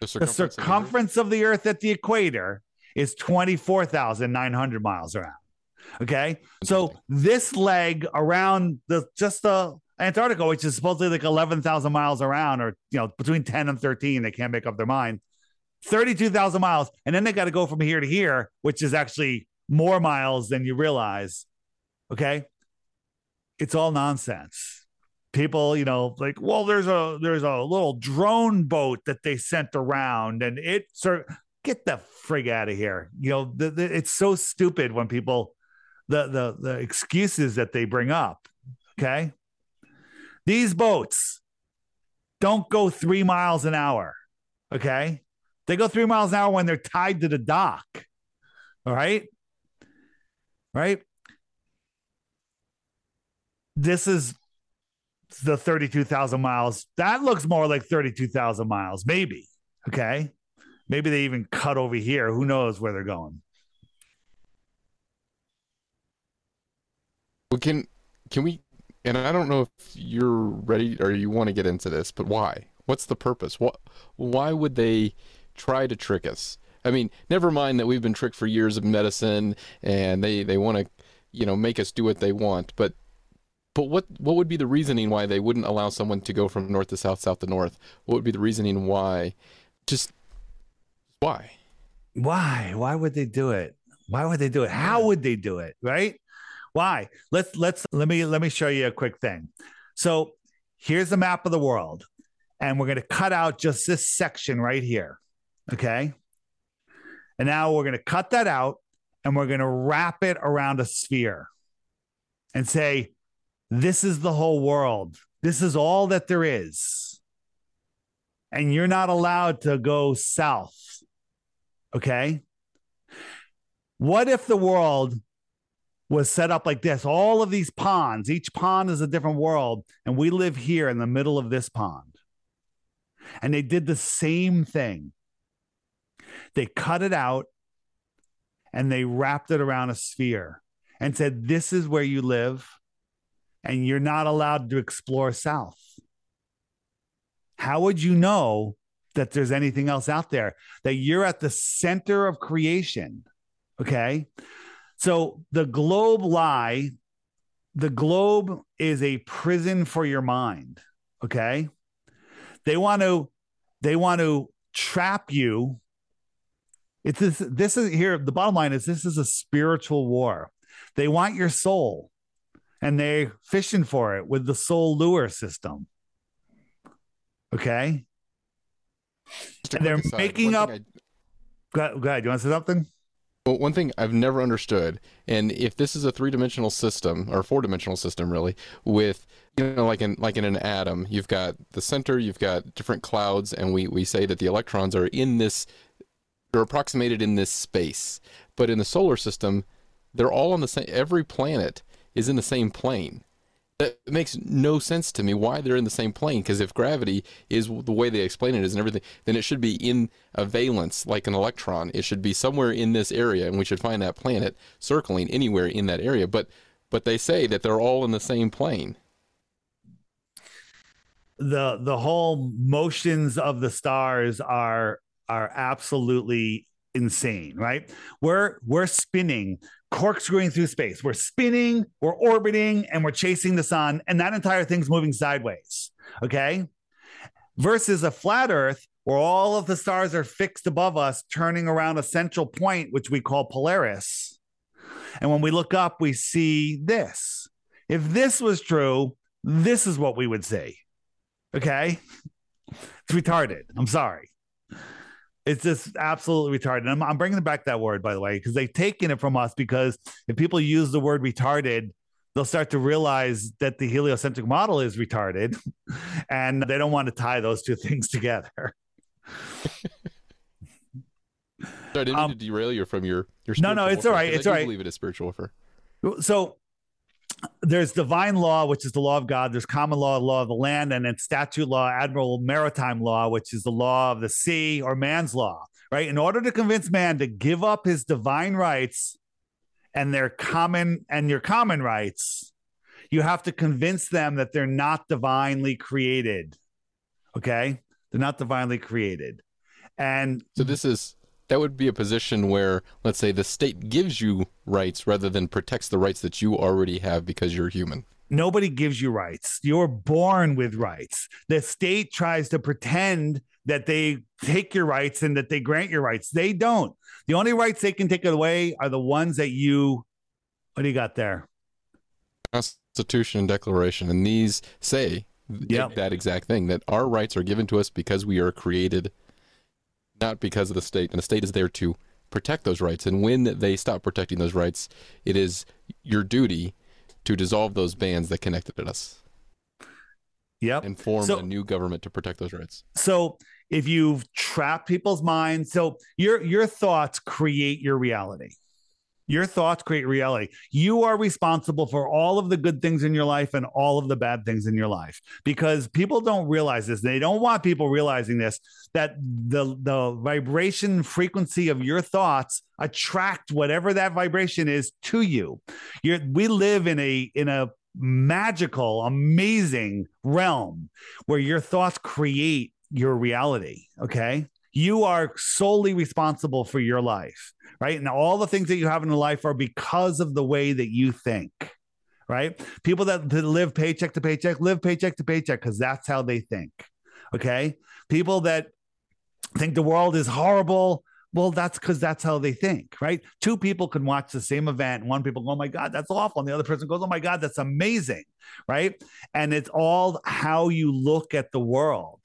the circumference, the circumference of, the of the Earth at the equator is 24,900 miles around. Okay. So this leg around the just the Antarctica, which is supposedly like 11,000 miles around, or, you know, between 10 and 13, they can't make up their mind. 32,000 miles. And then they got to go from here to here, which is actually more miles than you realize. Okay. It's all nonsense. People, you know, like, well, there's a there's a little drone boat that they sent around, and it sort of, get the frig out of here. You know, the, the, it's so stupid when people the the the excuses that they bring up. Okay. These boats don't go three miles an hour. Okay. They go three miles an hour when they're tied to the dock. All right. Right. This is the 32,000 miles. That looks more like 32,000 miles, maybe. Okay. Maybe they even cut over here. Who knows where they're going? Well, can can we? And I don't know if you're ready or you want to get into this, but why? What's the purpose? What? Why would they try to trick us? I mean, never mind that we've been tricked for years of medicine, and they they want to, you know, make us do what they want. But but what what would be the reasoning why they wouldn't allow someone to go from north to south, south to north? What would be the reasoning why? Just why? Why? Why would they do it? Why would they do it? How would they do it? Right? Why? Let's let's let me let me show you a quick thing. So here's the map of the world, and we're going to cut out just this section right here. Okay. And now we're going to cut that out and we're going to wrap it around a sphere and say, this is the whole world. This is all that there is. And you're not allowed to go south. Okay. What if the world was set up like this. All of these ponds, each pond is a different world. And we live here in the middle of this pond. And they did the same thing. They cut it out and they wrapped it around a sphere and said, This is where you live. And you're not allowed to explore south. How would you know that there's anything else out there? That you're at the center of creation. Okay. So the globe lie, the globe is a prison for your mind. Okay. They want to, they want to trap you. It's this, this is here. The bottom line is this is a spiritual war. They want your soul and they're fishing for it with the soul lure system. Okay. And they're making up. I... Go, ahead, go ahead. You want to say something? Well, one thing I've never understood, and if this is a three-dimensional system or four-dimensional system, really, with you know, like in like in an atom, you've got the center, you've got different clouds, and we we say that the electrons are in this, they're approximated in this space. But in the solar system, they're all on the same. Every planet is in the same plane that makes no sense to me why they're in the same plane because if gravity is the way they explain it is and everything then it should be in a valence like an electron. It should be somewhere in this area and we should find that planet circling anywhere in that area. But but they say that they're all in the same plane. The the whole motions of the stars are are absolutely insane right we're we're spinning corkscrewing through space. We're spinning, we're orbiting, and we're chasing the sun, and that entire thing's moving sideways. Okay. Versus a flat Earth where all of the stars are fixed above us, turning around a central point, which we call Polaris. And when we look up, we see this. If this was true, this is what we would see. Okay. It's retarded. I'm sorry. It's just absolutely retarded. I'm, I'm bringing back that word, by the way, because they've taken it from us. Because if people use the word retarded, they'll start to realize that the heliocentric model is retarded, and they don't want to tie those two things together. So I didn't um, mean to derail you from your your. No, no, it's all right. It's I all right. Believe it is spiritual warfare. So, there's divine law, which is the law of God. There's common law, law of the land, and then statute law, admiral maritime law, which is the law of the sea or man's law, right? In order to convince man to give up his divine rights and their common and your common rights, you have to convince them that they're not divinely created. Okay? They're not divinely created. And so this is that would be a position where, let's say, the state gives you rights rather than protects the rights that you already have because you're human. Nobody gives you rights. You're born with rights. The state tries to pretend that they take your rights and that they grant your rights. They don't. The only rights they can take away are the ones that you. What do you got there? Constitution and Declaration, and these say yep. that exact thing that our rights are given to us because we are created not because of the state. And the state is there to protect those rights. And when they stop protecting those rights, it is your duty to dissolve those bands that connected us. Yep. And form so, a new government to protect those rights. So if you've trapped people's minds, so your your thoughts create your reality. Your thoughts create reality. You are responsible for all of the good things in your life and all of the bad things in your life because people don't realize this. They don't want people realizing this that the the vibration frequency of your thoughts attract whatever that vibration is to you. You're, we live in a in a magical, amazing realm where your thoughts create your reality, okay? You are solely responsible for your life right? And all the things that you have in life are because of the way that you think, right? People that, that live paycheck to paycheck live paycheck to paycheck because that's how they think. Okay. People that think the world is horrible. Well, that's because that's how they think, right? Two people can watch the same event. One people go, oh my God, that's awful. And the other person goes, oh my God, that's amazing, right? And it's all how you look at the world,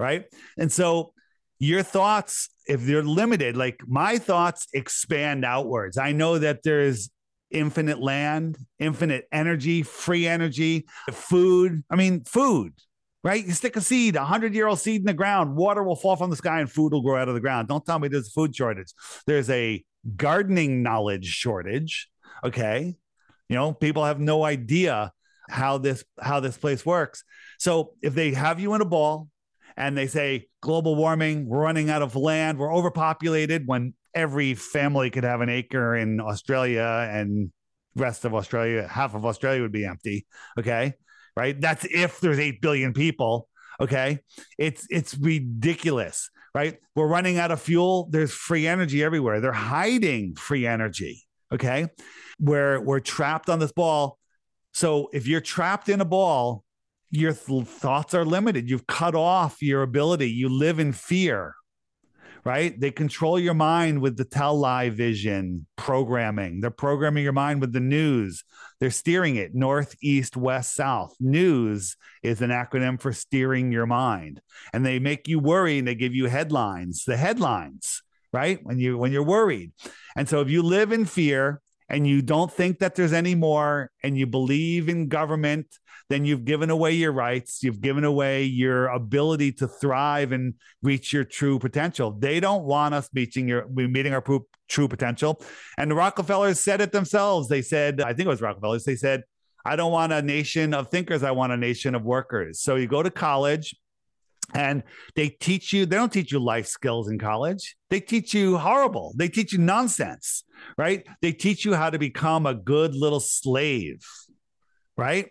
right? And so your thoughts if they're limited like my thoughts expand outwards. I know that there's infinite land infinite energy free energy food i mean food right? You stick a seed a hundred year old seed in the ground water will fall from the sky and food will grow out of the ground. Don't tell me there's a food shortage. There's a gardening knowledge shortage okay? You know people have no idea how this how this place works. So if they have you in a ball and they say global warming, we're running out of land, we're overpopulated when every family could have an acre in Australia and rest of Australia, half of Australia would be empty. Okay. Right. That's if there's 8 billion people. Okay. It's, it's ridiculous. Right. We're running out of fuel. There's free energy everywhere. They're hiding free energy. Okay. Where we're trapped on this ball. So if you're trapped in a ball, your th- thoughts are limited. You've cut off your ability. You live in fear, right? They control your mind with the television programming. They're programming your mind with the news. They're steering it north, east, west, south. News is an acronym for steering your mind. And they make you worry and they give you headlines, the headlines, right? When you when you're worried. And so if you live in fear and you don't think that there's any more and you believe in government then you've given away your rights, you've given away your ability to thrive and reach your true potential. They don't want us meeting your meeting our true potential. And the Rockefellers said it themselves. They said, I think it was Rockefellers, they said, I don't want a nation of thinkers, I want a nation of workers. So you go to college, and they teach you they don't teach you life skills in college they teach you horrible they teach you nonsense right they teach you how to become a good little slave right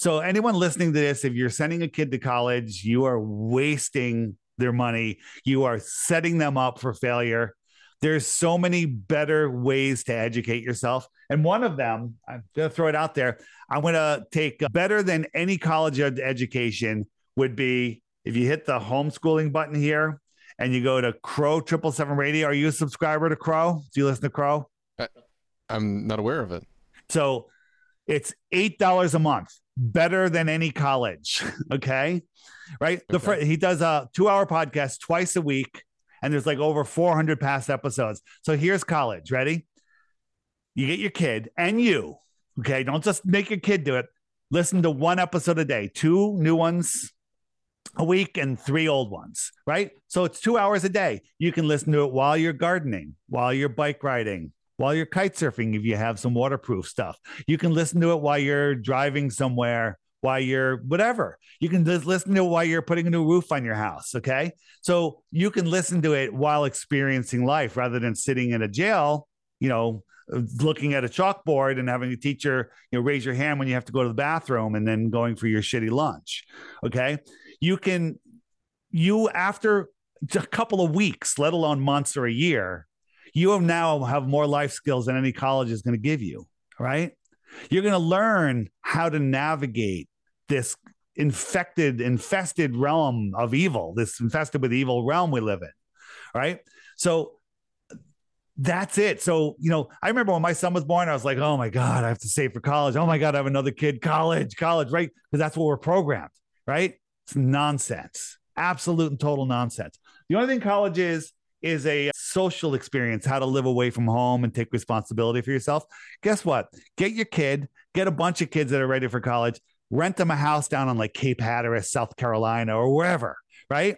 so, anyone listening to this, if you're sending a kid to college, you are wasting their money. You are setting them up for failure. There's so many better ways to educate yourself. And one of them, I'm going to throw it out there. I'm going to take uh, better than any college education would be if you hit the homeschooling button here and you go to Crow Triple Seven Radio. Are you a subscriber to Crow? Do you listen to Crow? I'm not aware of it. So it's eight dollars a month better than any college. okay. Right. The fr- he does a two hour podcast twice a week, and there's like over 400 past episodes. So here's college. Ready? You get your kid and you. Okay. Don't just make your kid do it. Listen to one episode a day, two new ones a week and three old ones, right? So it's two hours a day. You can listen to it while you're gardening, while you're bike riding, while you're kite surfing if you have some waterproof stuff. You can listen to it while you're driving somewhere, while you're whatever. You can just listen to it while you're putting a new roof on your house. Okay. So you can listen to it while experiencing life rather than sitting in a jail, you know, looking at a chalkboard and having a teacher, you know, raise your hand when you have to go to the bathroom and then going for your shitty lunch. Okay. You can, you after a couple of weeks, let alone months or a year, you have now have more life skills than any college is going to give you. Right. You're going to learn how to navigate this infected, infested realm of evil, this infested with evil realm we live in. Right. So that's it. So, you know, I remember when my son was born, I was like, oh my God, I have to save for college. Oh my God, I have another kid, college, college, right? Because that's what we're programmed, right? It's nonsense, absolute and total nonsense. The only thing college is, is a social experience, how to live away from home and take responsibility for yourself. Guess what? Get your kid, get a bunch of kids that are ready for college, rent them a house down on like Cape Hatteras, South Carolina, or wherever, right?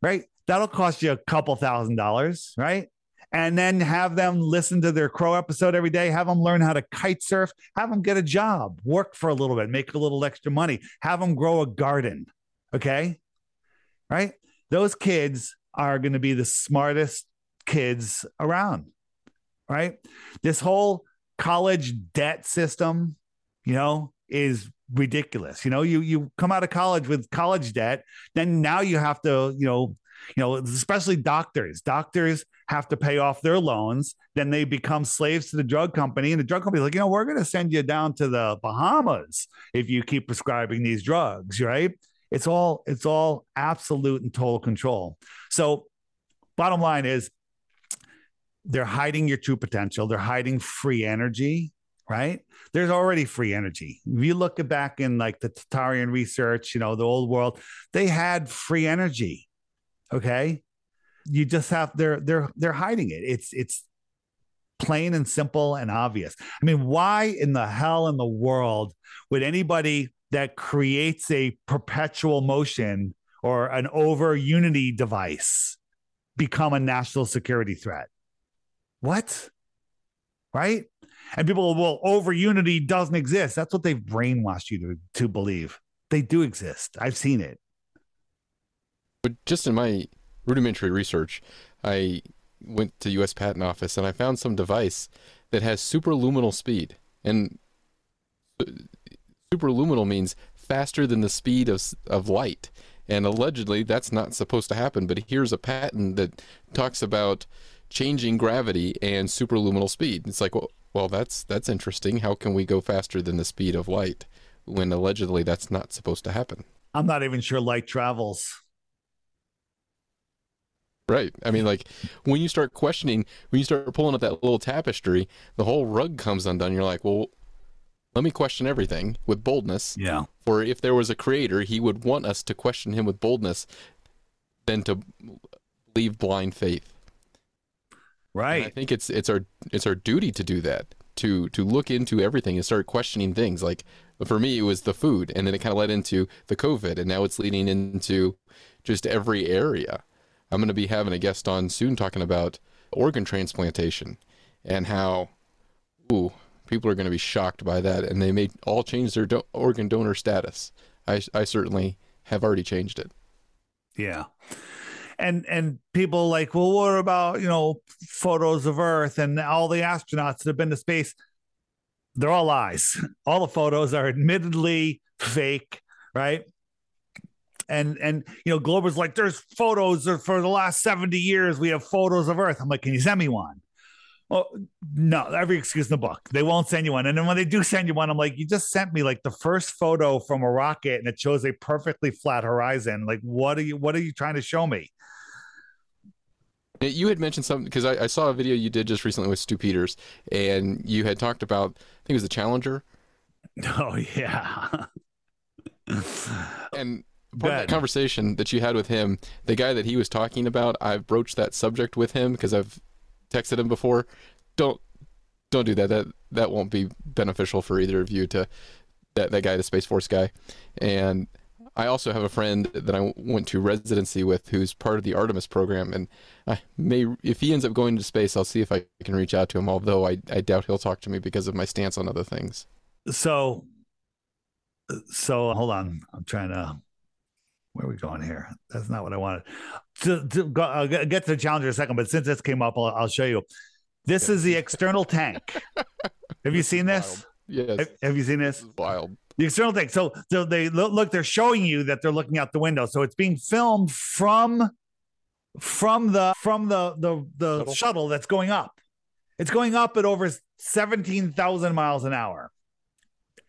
Right? That'll cost you a couple thousand dollars, right? and then have them listen to their crow episode every day have them learn how to kite surf have them get a job work for a little bit make a little extra money have them grow a garden okay right those kids are going to be the smartest kids around right this whole college debt system you know is ridiculous you know you you come out of college with college debt then now you have to you know you know especially doctors doctors have to pay off their loans. Then they become slaves to the drug company. And the drug company is like, you know, we're going to send you down to the Bahamas if you keep prescribing these drugs, right? It's all it's all absolute and total control. So bottom line is they're hiding your true potential. They're hiding free energy, right? There's already free energy. If you look back in like the Tartarian research, you know, the old world, they had free energy. Okay you just have they're they're they're hiding it. It's it's plain and simple and obvious. I mean, why in the hell in the world would anybody that creates a perpetual motion or an over unity device become a national security threat? What? Right? And people, well, over unity doesn't exist. That's what they've brainwashed you to, to believe. They do exist. I've seen it. But just in my rudimentary research, I went to U.S. Patent Office and I found some device that has superluminal speed. And uh, superluminal means faster than the speed of, of light. And allegedly, that's not supposed to happen. But here's a patent that talks about changing gravity and superluminal speed. It's like, well, well, that's that's interesting. How can we go faster than the speed of light when allegedly that's not supposed to happen? I'm not even sure light travels. Right. I mean, like when you start questioning, when you start pulling up that little tapestry, the whole rug comes undone. You're like, well, let me question everything with boldness. Yeah. For if there was a creator, he would want us to question him with boldness than to leave blind faith. Right. And I think it's it's our it's our duty to do that. To to look into everything and start questioning things. Like for me, it was the food, and then it kind of led into the COVID, and now it's leading into just every area. I'm going to be having a guest on soon talking about organ transplantation and how, ooh, people are going to be shocked by that, and they may all change their do- organ donor status. I, I certainly have already changed it. Yeah. And and people like, well, what about you know photos of Earth and all the astronauts that have been to space? They're all lies. All the photos are admittedly fake, right? and and you know Glober's like there's photos for the last 70 years we have photos of earth i'm like can you send me one well no every excuse in the book. They won't send you one. And then when they do send you one i'm like you just sent me like the first photo from a rocket and it shows a perfectly flat horizon. Like what are you what are you trying to show me? You had mentioned something because I, I, saw a video you did just recently with Stu Peters, and you had talked about I think it was the Challenger. Oh yeah. and part of that conversation that you had with him, the guy that he was talking about, I've broached that subject with him because I've texted him before. Don't don't do that. That that won't be beneficial for either of you to that that guy, the Space Force guy. And I also have a friend that I went to residency with who's part of the Artemis program, and I may if he ends up going to space, I'll see if I can reach out to him. Although I, I doubt he'll talk to me because of my stance on other things. So, so hold on, I'm trying to. Where are we going here? That's not what I wanted. To, to go, uh, I'll get to the challenge in a second, but since this came up, I'll, I'll show you. This is the external tank. Have you seen this? Yes. Have, have you seen this? This wild. The external tank. So, so they look, they're showing you that they're looking out the window. So it's being filmed from from the from the the the shuttle, Shuttle. that's going up. It's going up at over seventeen thousand miles an hour,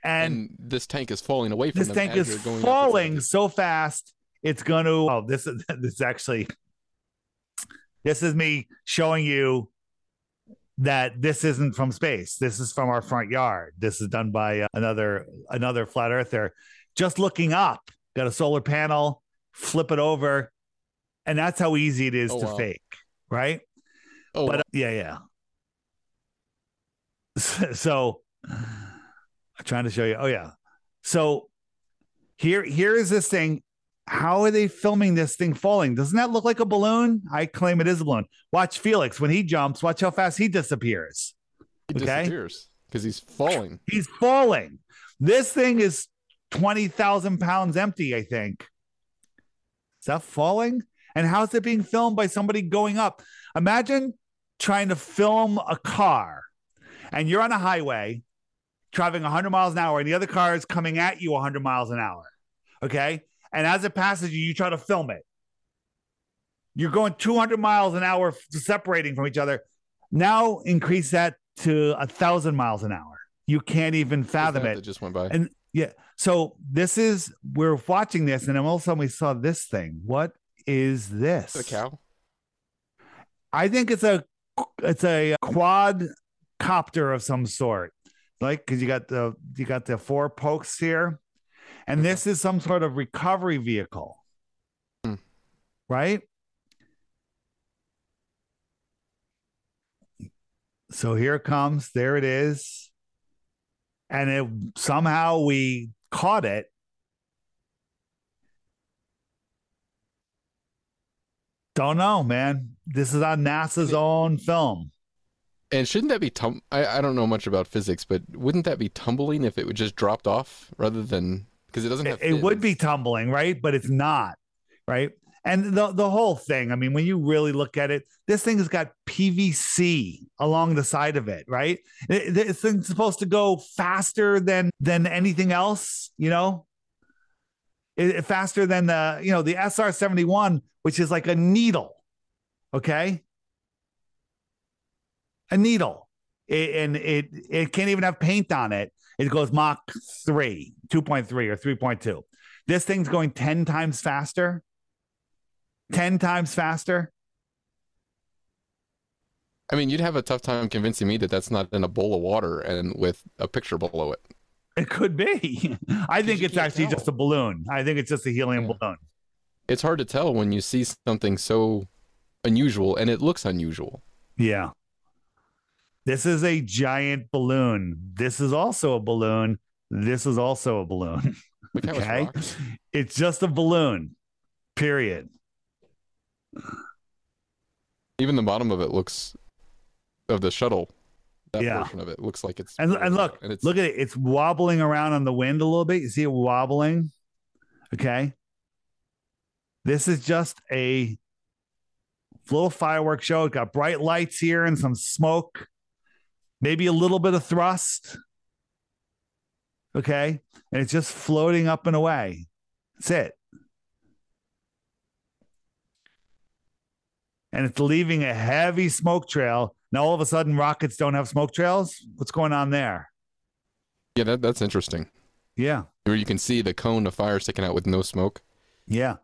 and, And, this tank is falling away from this tank is falling so fast it's going to. Oh, this is this is actually. This is me showing you that this isn't from space. This is from our front yard. This is done by uh, another another flat earther. Just looking up, got a solar panel, flip it over, and that's how easy it is Oh, to wow. fake, right? Oh, but uh, yeah, yeah. So I'm trying to show you. Oh yeah. So here here is this thing. How are they filming this thing falling? Doesn't that look like a balloon? I claim it is a balloon. Watch Felix when he jumps. Watch how fast he disappears. he okay. disappears because he's falling. He's falling. This thing is twenty thousand pounds empty. I think. Is that falling? And how's it being filmed by somebody going up? Imagine trying to film a car and you're on a highway traveling 100 miles an hour and the other car is coming at you 100 miles an hour. Okay. And as it passes you, you try to film it. You're going 200 miles an hour separating from each other. Now increase that to a thousand miles an hour. You can't even fathom it. that just went by. And yeah, so this is we're watching this, and then all of a sudden we saw this thing. What is this? a cow. I think it's a it's a quad copter of some sort. Like because you got the you got the four pokes here, and this is some sort of recovery vehicle, Hmm. right? So here it comes. There it is, and it somehow we caught it. Don't know, man. This is on NASA's own film. And shouldn't that be tum? I, I don't know much about physics, but wouldn't that be tumbling if it would just dropped off rather than because it doesn't have? it, it would be tumbling, right? But it's not, right? And the the whole thing, I mean, when you really look at it, this thing has got PVC along the side of it, right? It- this thing's supposed to go faster than than anything else, you know. It- faster than the you know the SR seventy one, which is like a needle, okay, a needle, It- and it it can't even have paint on it. It goes Mach 3, 2.3 or 3.2. This thing's going 10 times faster. 10 times faster. I mean, you'd have a tough time convincing me that that's not in a bowl of water and with a picture below it. It could be. I think it's actually tell. just a balloon. I think it's just a helium Yeah. balloon. It's hard to tell when you see something so unusual and it looks unusual. Yeah. This is a giant balloon. This is also a balloon. This is also a balloon. Look how it's Okay. It's just a balloon. Period. Even the bottom of it looks of the shuttle. That Yeah. portion of it looks like it's And, and look, and it's look at it. It's wobbling around on the wind a little bit. You see it wobbling? Okay. This is just a little fireworks show. It got bright lights here and some smoke, maybe a little bit of thrust. Okay. And it's just floating up and away. That's it. And it's leaving a heavy smoke trail. Now, all of a sudden, rockets don't have smoke trails. What's going on there? yeah, that, that's interesting. Yeah. Where you can see the cone of fire sticking out with no smoke. Yeah.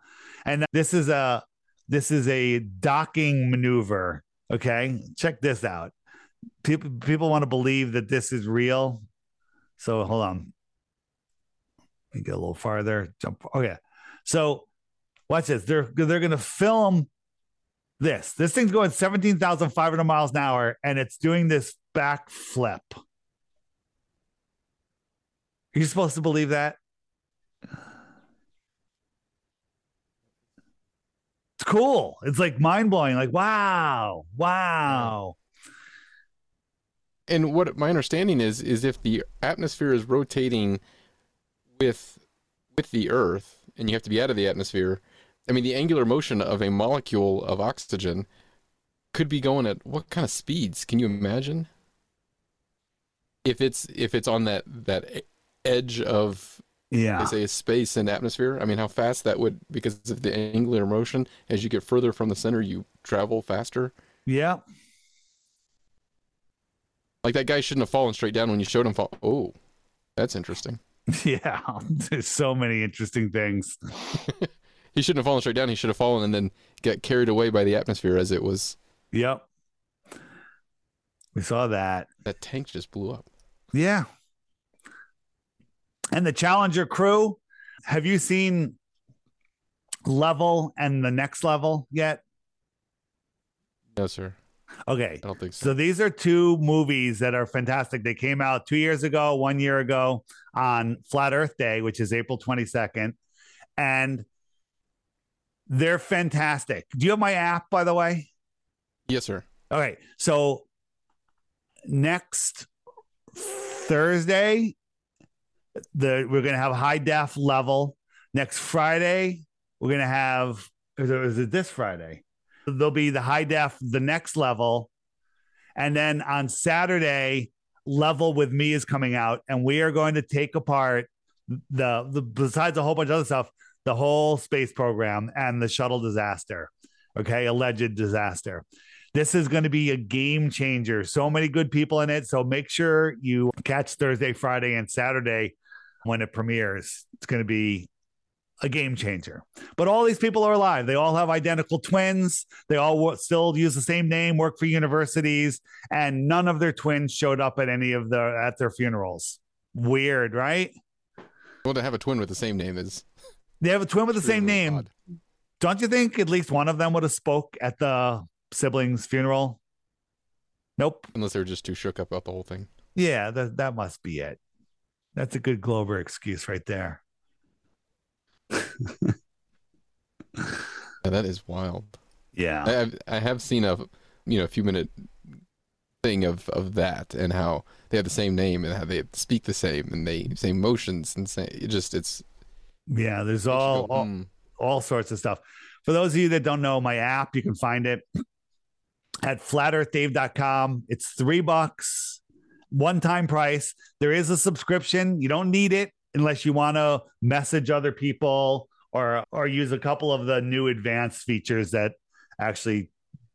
And this is a this is a docking maneuver. Okay. Check this out. People people want to believe that this is real. So hold on. Let me get a little farther. Jump. Okay. So watch this. They're they're gonna film this. This thing's going 17,500 miles an hour and it's doing this back flip. Are you supposed to believe that? It's cool. It's like mind blowing. Like, wow, wow. And what my understanding is is if the atmosphere is rotating with with the Earth, and you have to be out of the atmosphere. I mean, the angular motion of a molecule of oxygen could be going at what kind of speeds? Can you imagine? If it's if it's on that that edge of Yeah. say space and atmosphere. I mean, how fast that would because of the angular motion. As you get further from the center, you travel faster. Yeah. Like that guy shouldn't have fallen straight down when you showed him fall. Oh, that's interesting. Yeah. There's so many interesting things. He shouldn't have fallen straight down. He should have fallen and then get carried away by the atmosphere as it was. Yep. We saw that. That tank just blew up. Yeah. And the Challenger crew, have you seen Level and the next level yet? No, sir. Okay. I don't think so. So these are two movies that are fantastic. They came out two years ago, one year ago on Flat Earth Day, which is April 22nd. And they're fantastic. Do you have my app, by the way? Yes, sir. Okay. So next Thursday, the we're gonna have high def level. Next Friday, we're gonna have is it, is it this Friday? There'll be the high def, the next level. And then on Saturday, level with me is coming out, and we are going to take apart the the besides a whole bunch of other stuff, the whole space program and the shuttle disaster. Okay, alleged disaster. This is going to be a game changer. So many good people in it. So make sure you catch Thursday, Friday, and Saturday when it premieres. It's going to be a game changer. But all these people are alive. They all have identical twins. They all wo- still use the same name, work for universities, and none of their twins showed up at any of the at their funerals. Weird, right? Well, to have a twin with the same name is They have a twin with the same really name. odd. Don't you think at least one of them would have spoke at the siblings' funeral? Nope. unless they're just too shook up about the whole thing. Yeah, that that must be it. That's a good Glober excuse right there. Yeah, that is wild. Yeah. I have, I have seen a you know a few minute thing of of that and how they have the same name and how they speak the same and they same motions and say it just it's Yeah, there's all, go, all "Hmm." all sorts of stuff. For those of you that don't know my app, you can find it at flatearthdave.com. It's three bucks, one time price. There is a subscription. You don't need it unless you want to message other people or or use a couple of the new advanced features that actually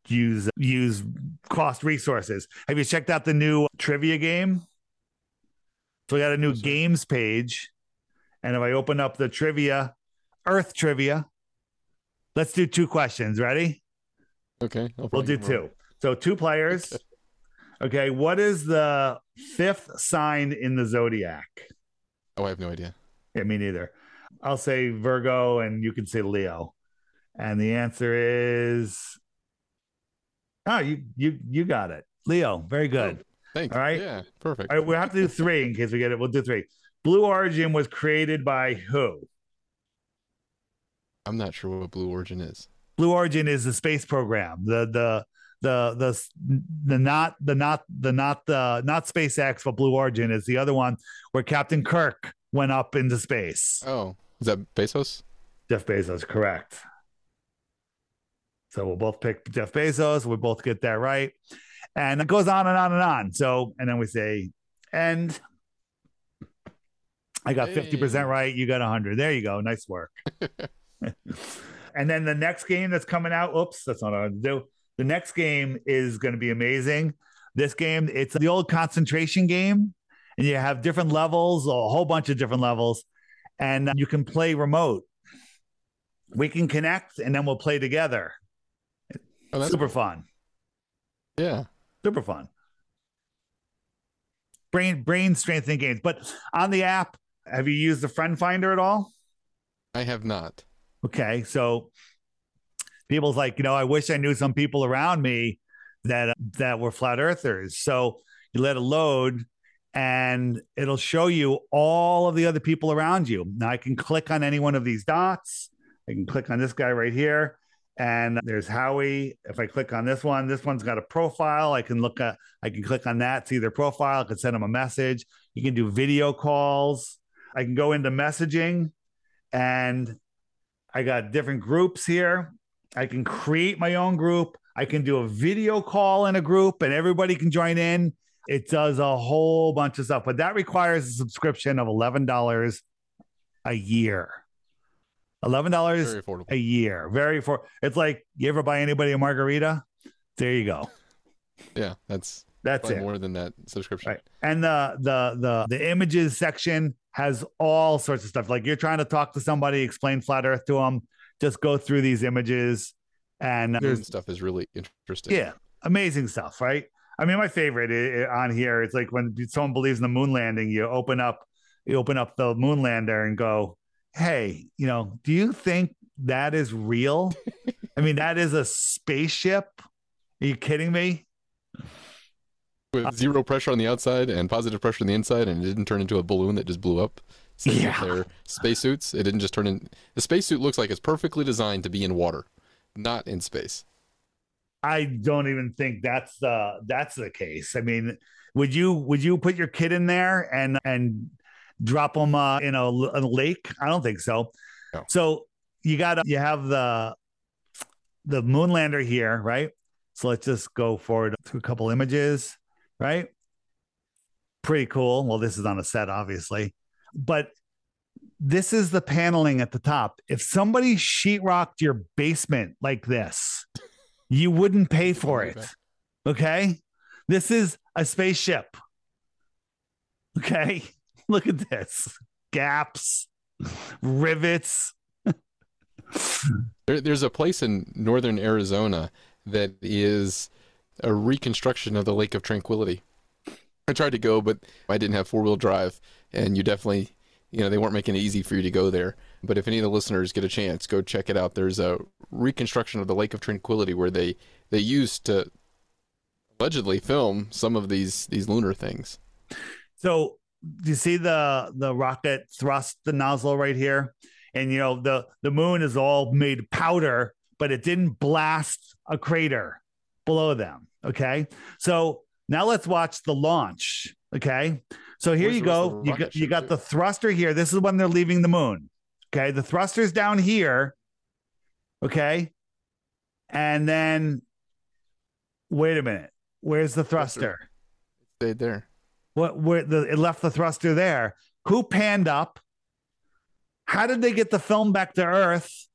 use use cost resources. Have you checked out the new trivia game? So we got a new games page. And if I open up the trivia, Earth trivia, let's do two questions. Ready? okay We'll do two. So two players. Okay. What is the fifth sign in the zodiac? Oh I have no idea Yeah, me neither. I'll say Virgo and you can say Leo. And the answer is Oh, you you you got it. Leo. Very good. Oh, thanks All right. yeah perfect All right, we'll have to do three in case we get it. We'll do three. Blue Origin was created by who? I'm not sure what Blue Origin is Blue Origin is the space program. The the the the the not the not the not the not SpaceX, but Blue Origin is the other one where Captain Kirk went up into space. oh is that Bezos Jeff Bezos, correct. So we'll both pick Jeff Bezos. We both get that right. And it goes on and on and on. So, and then we say, and I got Hey. 50% right. You got 100. There you go. Nice work. and then the next game that's coming out, oops, that's not what I wanted to do. The next game is going to be amazing. This game, it's the old concentration game, and you have different levels, a whole bunch of different levels, and uh, you can play remote. We can connect and then we'll play together. oh Super fun. yeah Super fun. Brain brain strengthening games. But on the app, have you used the friend finder at all? I have not Okay. So people's like, you know, I wish I knew some people around me that that were flat earthers. So you let it load and it'll show you all of the other people around you. Now I can click on any one of these dots. I can click on this guy right here And there's Howie. If I click on this one, this one's got a profile. I can look at, I can click on that, see their profile. I can send them a message. You can do video calls. I can go into messaging and I got different groups here. I can create my own group. I can do a video call in a group and everybody can join in. It does a whole bunch of stuff, but that requires a subscription of $11 a year. Eleven dollars a year, very for. It's like you ever buy anybody a margarita? There you go. Yeah, that's that's it. More than that subscription. Right. And the the the the images section has all sorts of stuff. Like you're trying to talk to somebody, explain flat Earth to them. Just go through these images, and um, there's stuff is really interesting. Yeah, amazing stuff, right? I mean, my favorite on here is like when someone believes in the moon landing, you open up you open up the moon lander and go, hey, you know, do you think that is real? I mean, that is a spaceship. Are you kidding me? With uh, zero pressure on the outside and positive pressure on the inside, and it didn't turn into a balloon that just blew up. Yeah. their spacesuits. It didn't just turn in. The spacesuit looks like it's perfectly designed to be in water, not in space. I don't even think that's the that's the case. I mean, would you would you put your kid in there and and drop them uh, in a, a, lake? I don't think so. No. So you got you have the the moonlander here, right? So let's just go forward to a couple images, right? Pretty cool. Well, this is on a set, obviously, but this is the paneling at the top. If somebody sheetrocked your basement like this, you wouldn't pay for it. Okay. This is a spaceship. Okay. Look at this gaps, rivets. there, there's a place in northern Arizona that is a reconstruction of the Lake of Tranquility. I tried to go, but I didn't have four wheel drive, and you definitely, you know, they weren't making it easy for you to go there. But if any of the listeners get a chance, go check it out. There's a reconstruction of the Lake of Tranquility where they they used to allegedly film some of these these lunar things. So do you see the the rocket thrust the nozzle right here? And you know the the moon is all made powder, but it didn't blast a crater below them. Okay, so now let's watch the launch. Okay, so here Where's you go. You got, you got the thruster here. This is when they're leaving the moon. Okay, the thruster's down here. Okay, and then wait a minute. Where's the thruster? It stayed there. What where the it left the thruster there? Who panned up? How did they get the film back to Earth?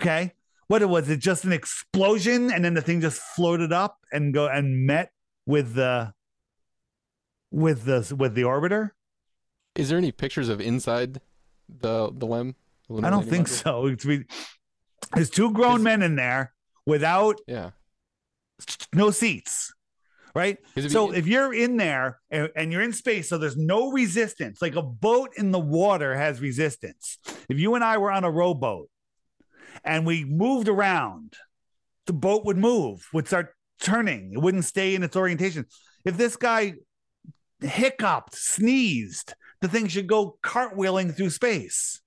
Okay. What it was it just an explosion and then the thing just floated up and go and met with the with the with the orbiter? Is there any pictures of inside the the LEM? I don't think so. It's, there's two grown men in there without yeah no seats right? So if you're in there and, and, you're in space, so there's no resistance, like a boat in the water has resistance. If you and I were on a rowboat and we moved around, the boat would move, would start turning, it wouldn't stay in its orientation. If this guy hiccuped, sneezed, the thing should go cartwheeling through space.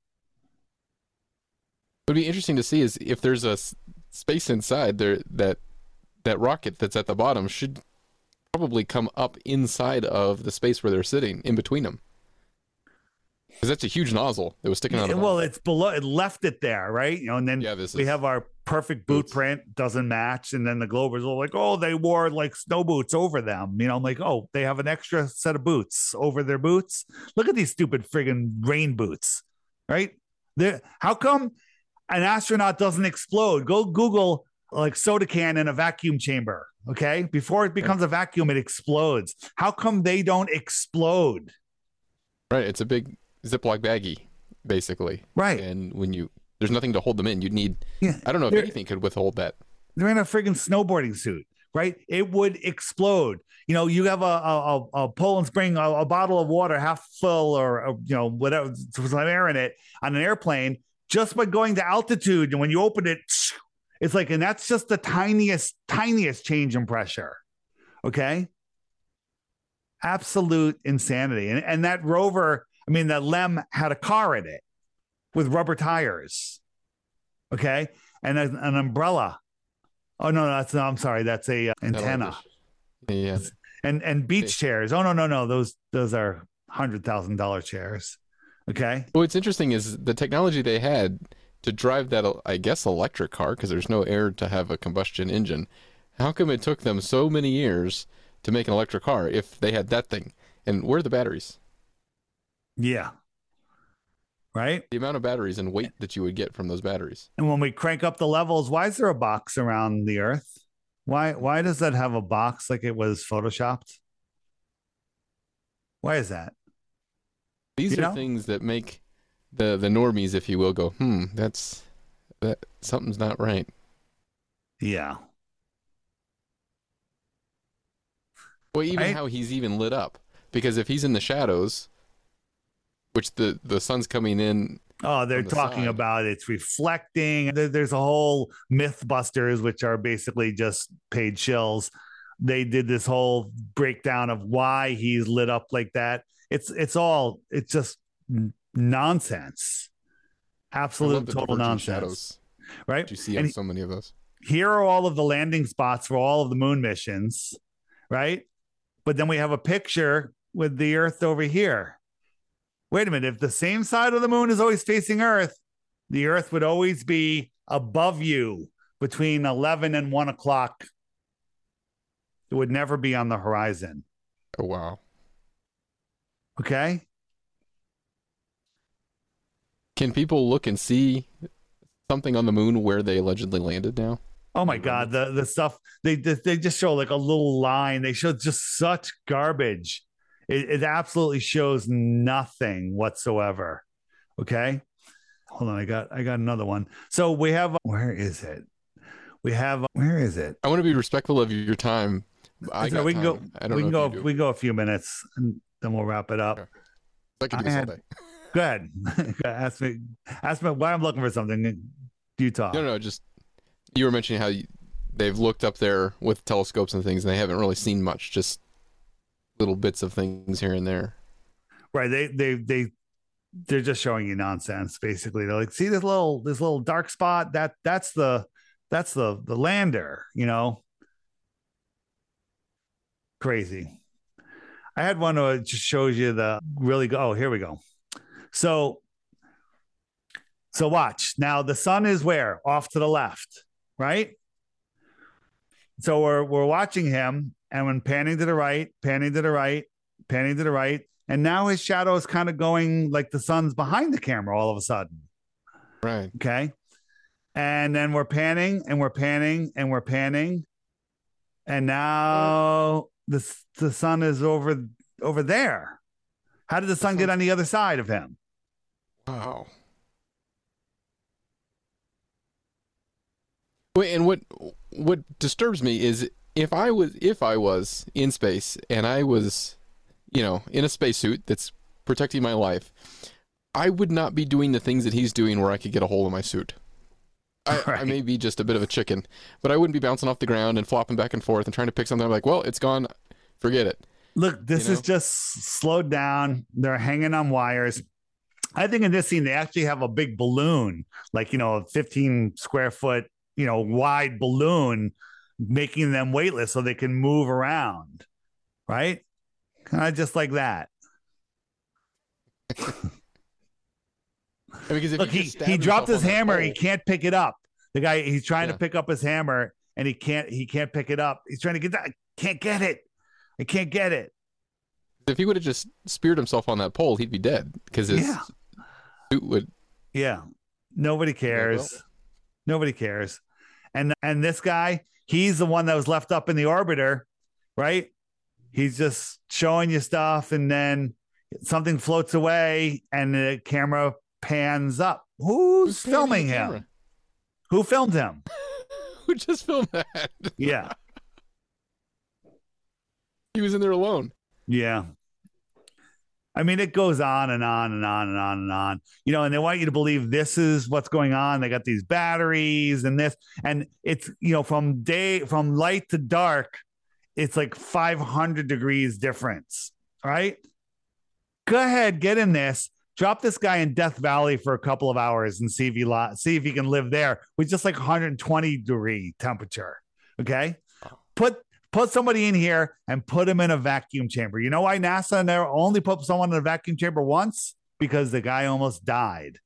What would be interesting to see is if there's a space inside there that that rocket that's at the bottom should probably come up inside of the space where they're sitting, in between them. Because that's a huge nozzle that was sticking out. well, it's below. It left it there, right? You know, and then yeah, this we is... have our perfect boot boots. print doesn't match, and then the Globers are like, oh, they wore like snow boots over them. You know, I'm like, oh, they have an extra set of boots over their boots. Look at these stupid friggin' rain boots, right? There. How come an astronaut doesn't explode? Go Google like soda can in a vacuum chamber. Okay. Before it becomes a vacuum, it explodes. How come they don't explode? Right. It's a big Ziploc baggie, basically. Right. And when you, there's nothing to hold them in. You'd need, yeah, I don't know if anything could withhold that. They're in a friggin' snowboarding suit, right? It would explode. You know, you have a, a, a Poland Spring, a, a, bottle of water half full or, a, you know, whatever, some air in it on an airplane just by going to altitude. And when you open it, it's like, and that's just the tiniest, tiniest change in pressure. Okay. Absolute insanity. And, and that rover, I mean, that LEM had a car in it with rubber tires. Okay. And an, an umbrella. Oh, no, that's, no, I'm sorry. That's a uh, antenna. Yeah. And, and beach chairs. Oh, no, no, no. Those, those are $100,000 chairs. Okay. Well, what's interesting is the technology they had to drive that, I guess, electric car, because there's no air to have a combustion engine. How come it took them so many years to make an electric car if they had that thing? And where are the batteries? Yeah. Right. The amount of batteries and weight that you would get from those batteries. And when we crank up the levels, why is there a box around the Earth? Why why does that have a box like it was photoshopped? Why is that? These You are know? things that make the the normies, if you will, go, hmm, that's that something's not right. Yeah. Well, even Right? how he's even lit up, because if he's in the shadows, which the the sun's coming in, Oh, they're the talking side. about it's reflecting. There's a whole Mythbusters, which are basically just paid shills. They did this whole breakdown of why he's lit up like that. It's it's all it's just nonsense, absolute total nonsense, shadows right? you see And so many of those. here are all of the landing spots for all of the moon missions, right? But then we have a picture with the Earth over here. Wait a minute. If the same side of the moon is always facing Earth, the Earth would always be above you between 11 and 1 o'clock. It would never be on the horizon. Oh wow! Okay. Can people look and see something on the moon where they allegedly landed now? Oh my God, the the stuff they they they just show like a little line. They show just such garbage. It, it absolutely shows nothing whatsoever. Okay, hold on. I got I got another one. So we have where is it? We have where is it? I want to be respectful of your time. I So we can go. time. I we can go. if you do. We can go a few minutes and then we'll wrap it up. Okay. I could do I this had- all day. Go ahead. ask me. Ask me why I'm looking for something. You talk. No, no, just you were mentioning how you, they've looked up there with telescopes and things, and they haven't really seen much, just little bits of things here and there. Right. They they they they're just showing you nonsense basically. They're like, see this little this little dark spot? That that's the that's the the lander, you know. Crazy. I had one that just shows you the really go. Oh, here we go. So so watch. Now the sun is where? Off to the left, right? So we're we're watching him and when panning to the right, panning to the right, panning to the right, and now his shadow is kind of going like the sun's behind the camera all of a sudden. Right. Okay. And then we're panning and we're panning and we're panning. And now the the sun is over over there. How did the sun get on the other side of him? Wow. Wait, and what what disturbs me is if I was if I was in space and I was, you know, in a spacesuit that's protecting my life, I would not be doing the things that he's doing where I could get a hole in my suit. I, I may be just a bit of a chicken, but I wouldn't be bouncing off the ground and flopping back and forth and trying to pick something. I'm like, well, it's gone. Forget it. Look, this You is just slowed down. They're hanging on wires. I think in this scene, they actually have a big balloon, like, you know, a 15 square foot, you know, wide balloon, making them weightless so they can move around. Right. Kind of just like that. Because if Look, he, he dropped his hammer. pole- He can't pick it up. The guy, he's trying Yeah. to pick up his hammer and he can't, he can't pick it up. He's trying to get that. Can't get it. I can't get it. If he would have just speared himself on that pole, he'd be dead because his Yeah. suit would. Yeah. Nobody cares. Nobody cares. And and this guy, he's the one that was left up in the orbiter, right? He's just showing you stuff and then something floats away and the camera pans up. Who's, Who's filming him? Who filmed him? Who just filmed that? Yeah. he was in there alone. Yeah. I mean, it goes on and on and on and on and on, you know, and they want you to believe this is what's going on. They got these batteries and this, and it's, you know, from day, from light to dark, it's like 500 degrees difference, right? Go ahead, get in this, drop this guy in Death Valley for a couple of hours and see if he li- see if he can live there with just like 120 degree temperature. Okay, put put somebody in here and put him in a vacuum chamber. You know why NASA never only put someone in a vacuum chamber once? Because the guy almost died.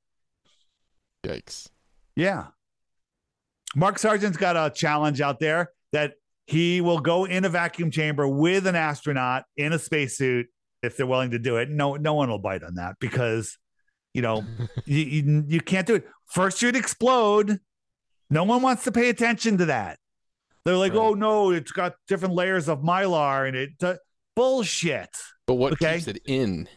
Yikes. Yeah. Mark Sargent's got a challenge out there that he will go in a vacuum chamber with an astronaut in a spacesuit if they're willing to do it. No, no one will bite on that because you know you, you, you can't do it. First, you'd explode. No one wants to pay attention to that. They're like, Right. oh no, it's got different layers of mylar in it. Uh, bullshit. But what Okay. keeps it in?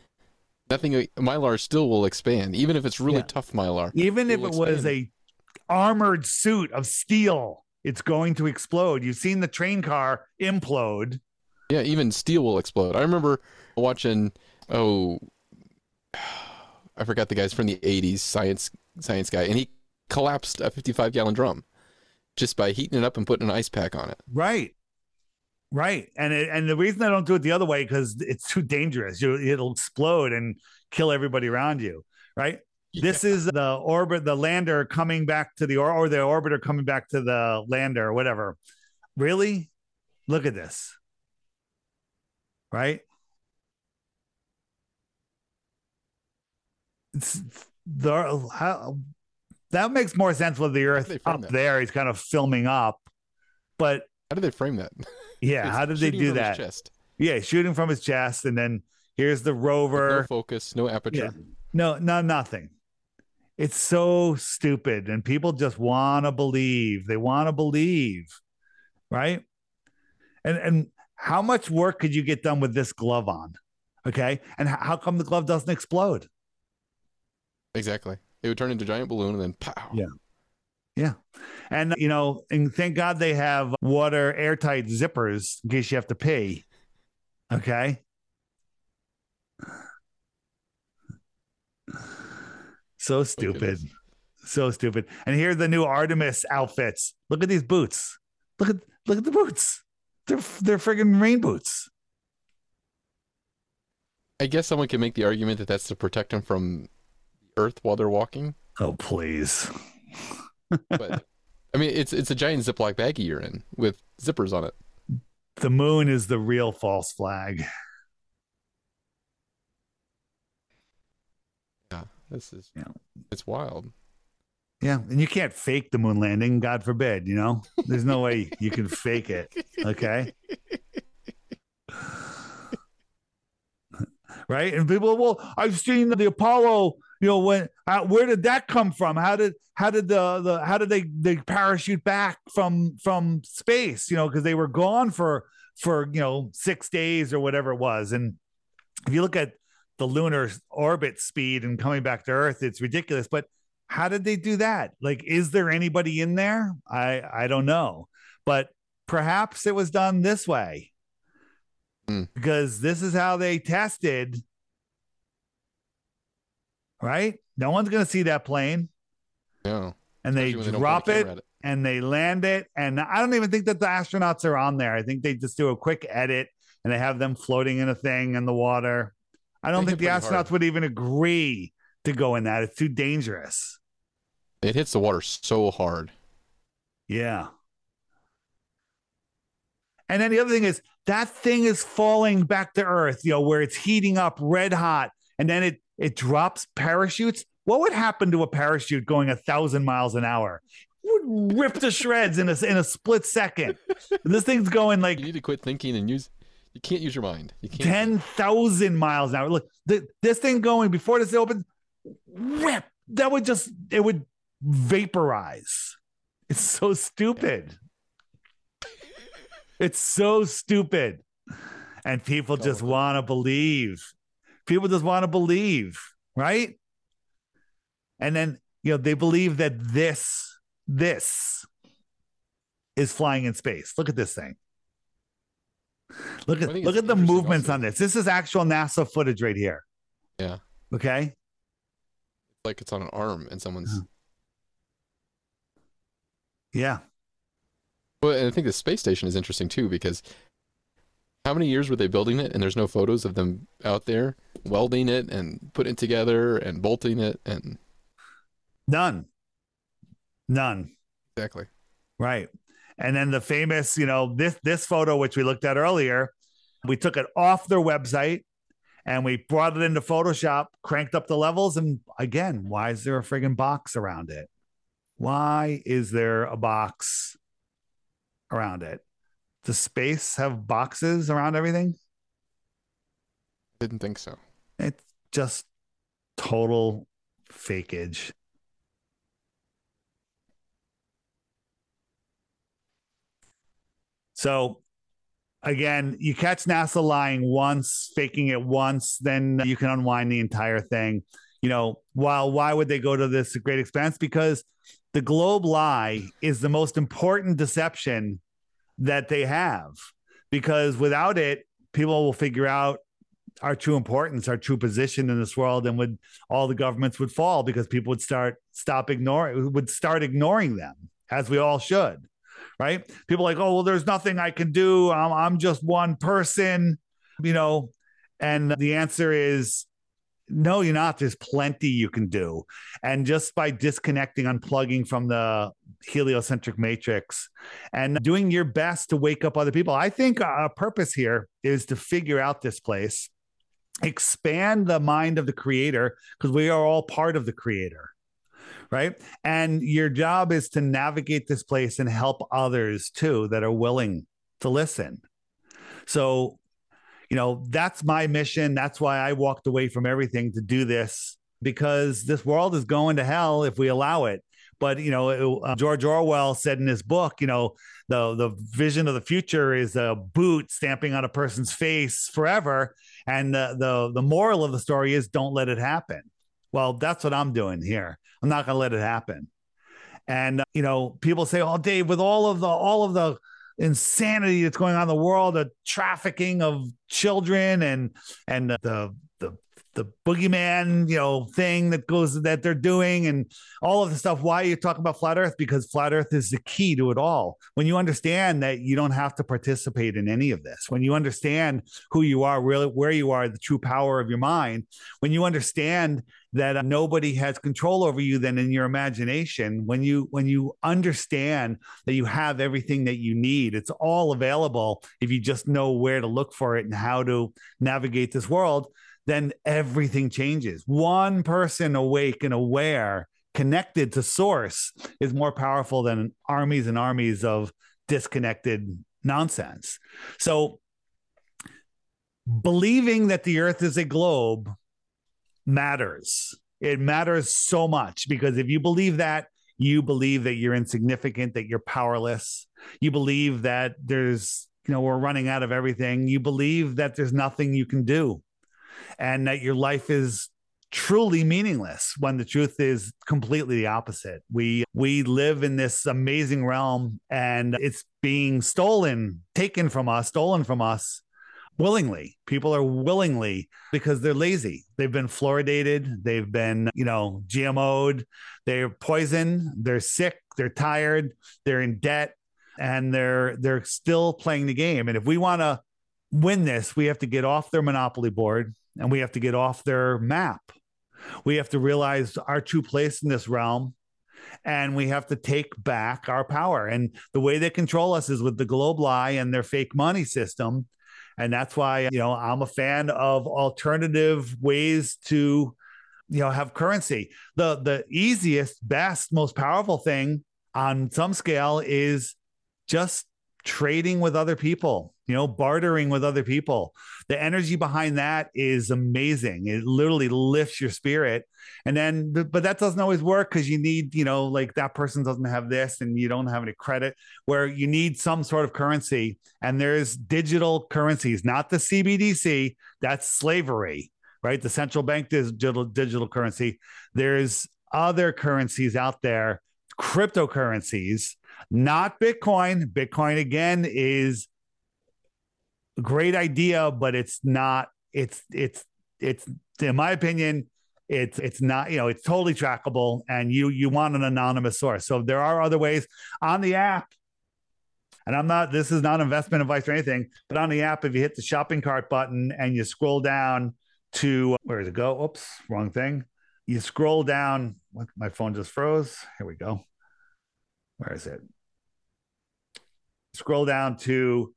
Nothing. Mylar still will expand, even if it's really Yeah. tough Mylar. Even if it will was a armored suit of steel, it's going to explode. You've seen the train car implode. Yeah, even steel will explode. I remember watching. Oh, I forgot the guys from the '80s, science science guy, and he collapsed a 55 gallon drum just by heating it up and putting an ice pack on it. Right. Right. And it, and the reason I don't do it the other way because it's too dangerous. You, it'll explode and kill everybody around you. Right. This is the orbit, the lander coming back to the or, or the orbiter coming back to the lander or whatever. Really? Look at this. Right? It's the how that makes more sense with the Earth up that? there. He's kind of filming up, but How did they frame that? yeah, how did they do that? Yeah, shooting from his chest, and then here's the rover. No focus, no aperture. No, no, nothing. It's so stupid, and people just want to believe. They want to believe, right? And and how much work could you get done with this glove on? Okay, and how come the glove doesn't explode? Exactly. It would turn into a giant balloon and then pow. Yeah. Yeah, and you know, and thank God they have water airtight zippers in case you have to pee. Okay. So oh, stupid. goodness. So stupid. And here are the new Artemis outfits. Look at these boots. Look at look at the boots. They're they're friggin' rain boots. I guess someone can make the argument that that's to protect them from Earth while they're walking. Oh please. But I mean, it's it's a giant Ziploc baggie you're in with zippers on it. The moon is the real false flag. Yeah, this is Yeah. it's wild. Yeah, and you can't fake the moon landing, God forbid, you know? There's no way you can fake it. Okay. right? And people, well, I've seen the Apollo, you know, when how, where did that come from? How did how did the the how did they they parachute back from from space, you know, because they were gone for for, you know, 6 days or whatever it was. And if you look at the lunar orbit speed and coming back to earth, it's ridiculous, but how did they do that? Like, is there anybody in there? I I don't know, but perhaps it was done this way Hmm. because this is how they tested. Right? No one's gonna see that plane, No. and they especially drop it and they land it. And I don't even think that the astronauts are on there. I think they just do a quick edit and they have them floating in a thing in the water. I don't They think the astronauts hard. would even agree to go in that. It's too dangerous. It hits the water so hard. Yeah. And then the other thing is that thing is falling back to earth, you know, where it's heating up red hot and then it it drops parachutes. What would happen to a parachute going a thousand miles an hour? It would rip to shreds in a in a split second. this thing's going like You need to quit thinking and use. You can't use your mind. You can't. ten thousand miles an hour. Look, th- this thing going before this opens, rip. That would just it would vaporize. It's so stupid. It's so stupid, and people just Oh. want to believe. People just want to believe, right? And then you know they believe that this this is flying in space. Look at this thing. Look at look at the movements also. on this. This is actual NASA footage right here. Yeah. Okay. Like it's on an arm and someone's. Yeah. Well, and I think the space station is interesting too because How many years were they building it and there's no photos of them out there welding it and putting it together and bolting it and none. None. Exactly. Right. And then the famous, you know, this this photo which we looked at earlier, we took it off their website and we brought it into Photoshop, cranked up the levels, and again, why is there a friggin' box around it? Why is there a box around it? Does space have boxes around everything? Didn't think so. It's just total fakeage. So again, you catch NASA lying once, faking it once, then you can unwind the entire thing. You know, while why would they go to this great expense? Because the globe lie is the most important deception that they have. Because without it, people will figure out our true importance, our true position in this world, and would all the governments would fall because people would start stop ignoring would start ignoring them, as we all should right? People like, oh, well, there's nothing I can do. I'm, I'm just one person, you know. And the answer is no, you're not. There's plenty you can do. And just by disconnecting, unplugging from the heliocentric matrix and doing your best to wake up other people, I think our purpose here is to figure out this place, expand the mind of the creator, because we are all part of the creator right? And your job is to navigate this place and help others too that are willing to listen. So, you know, that's my mission. That's why I walked away from everything to do this because this world is going to hell if we allow it. But you know, it, uh, George Orwell said in his book, you know, the the vision of the future is a boot stamping on a person's face forever, and the the the moral of the story is don't let it happen. Well, that's what I'm doing here. I'm not going to let it happen. And uh, you know, people say, "Oh, Dave, with all of the all of the insanity that's going on in the world, the trafficking of children and and the the boogeyman, you know, thing that goes that they're doing and all of the stuff. Why are you talking about flat earth? Because flat earth is the key to it all. When you understand that you don't have to participate in any of this, when you understand who you are, really where you are, the true power of your mind, when you understand that uh, nobody has control over you than in your imagination when you when you understand that you have everything that you need it's all available if you just know where to look for it and how to navigate this world then everything changes one person awake and aware connected to source is more powerful than armies and armies of disconnected nonsense so believing that the earth is a globe matters. It matters so much because if you believe that, you believe that you're insignificant, that you're powerless. You believe that there's, you know, we're running out of everything. You believe that there's nothing you can do and that your life is truly meaningless when the truth is completely the opposite. We we live in this amazing realm and it's being stolen, taken from us, stolen from us willingly. People are willingly because they're lazy. They've been fluoridated, they've been, you know, GMO'd, they're poisoned, they're sick, they're tired, they're in debt, and they're they're still playing the game. And if we want to win this, we have to get off their monopoly board and we have to get off their map. We have to realize our true place in this realm and we have to take back our power. And the way they control us is with the globe lie and their fake money system and that's why you know i'm a fan of alternative ways to you know have currency the the easiest best most powerful thing on some scale is just trading with other people you know bartering with other people. The energy behind that is amazing. It literally lifts your spirit. And then but that doesn't always work because you need you know like that person doesn't have this and you don't have any credit where you need some sort of currency. And there's digital currencies not the cbdc that's slavery right? The central bank digital digital currency. There's other currencies out there cryptocurrencies not bitcoin. Bitcoin again is great idea but it's not it's it's it's in my opinion it's it's not you know it's totally trackable and you you want an anonymous source so there are other ways on the app and I'm not, this is not investment advice or anything, but on the app, if you hit the shopping cart button and you scroll down to where does it go? Oops, wrong thing. You scroll down. My phone just froze. Here we go. Where is it? Scroll down to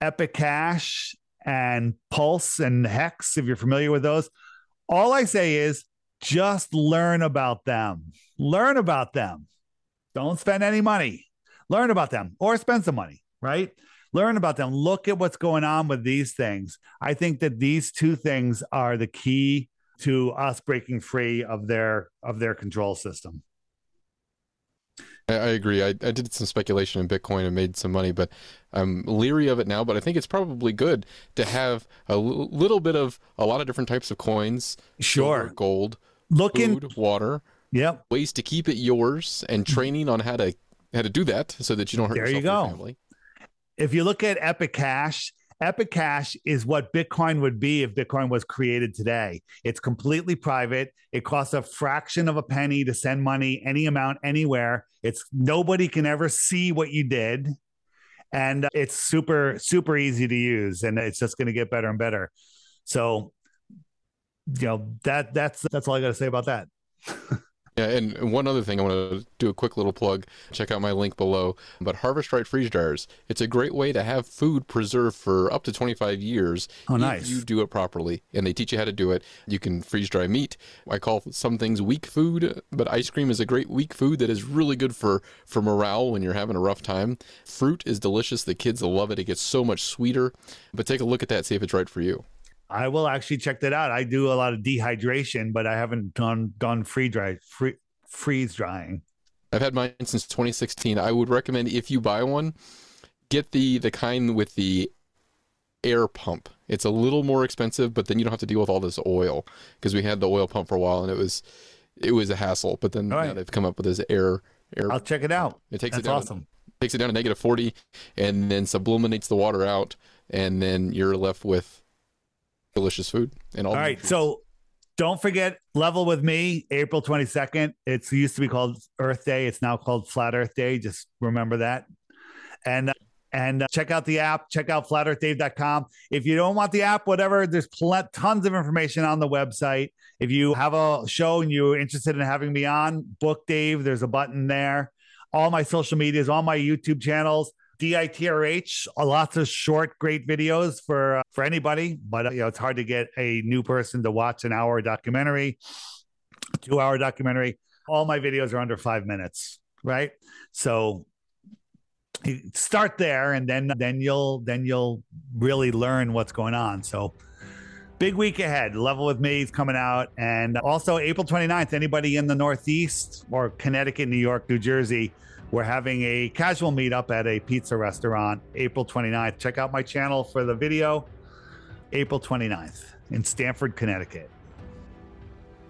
Epic Cash and Pulse and Hex, if you're familiar with those. All I say is just learn about them. Learn about them. Don't spend any money. Learn about them or spend some money, right? Learn about them. Look at what's going on with these things. I think that these two things are the key to us breaking free of their of their control system. I, I agree. I, I did some speculation in Bitcoin and made some money, but I'm leery of it now. But I think it's probably good to have a l- little bit of a lot of different types of coins. Sure. silver, gold, Look food, water, Yep. ways to keep it yours, and mm-hmm. training on how to how to do that so that you don't hurt There yourself or go. If you look at Epic Cash, Epic Cash is what Bitcoin would be if Bitcoin was created today. It's completely private. It costs a fraction of a penny to send money any amount anywhere. It's nobody can ever see what you did. And uh, it's super super easy to use and it's just going to get better and better. So you know that that's that's all I got to say about that. Yeah, and one other thing, I want to do a quick little plug. Check out my link below. But Harvest Right freeze dryers, it's a great way to have food preserved for up to 25 years. Oh, if nice. you do it properly, and they teach you how to do it. You can freeze dry meat. I call some things weak food, but ice cream is a great weak food that is really good for for morale when you're having a rough time. Fruit is delicious. The kids love it. It gets so much sweeter. But take a look at that. See if it's right for you. I will actually check that out. I do a lot of dehydration, but I haven't done done free dry free freeze drying. I've had mine since 2016. I would recommend if you buy one, get the the kind with the air pump. It's a little more expensive, but then you don't have to deal with all this oil because we had the oil pump for a while and it was it was a hassle. But then right. they've come up with this air air. I'll check it out. It takes That's it down. awesome. Takes it down to negative 40, and then sublimates the water out, and then you're left with delicious food and all. All nutrients. So don't forget level with me, April 22nd. It's used to be called Earth Day. It's now called Flat Earth Day. Just remember that. And and uh, check out the app. Check out flatearthdave.com. If you don't want the app, whatever, there's pl- tons of information on the website. If you have a show and you're interested in having me on, book Dave. There's a button there. All my social medias, all my YouTube channels, DITRH, uh, lots of short, great videos for uh, for anybody. But uh, you know, it's hard to get a new person to watch an hour documentary, two hour documentary. All my videos are under five minutes, right? So start there, and then then you'll then you'll really learn what's going on. So. Big week ahead. Level with me is coming out. And also, April 29th, anybody in the Northeast or Connecticut, New York, New Jersey, we're having a casual meetup at a pizza restaurant April 29th. Check out my channel for the video. April 29th in Stamford, Connecticut.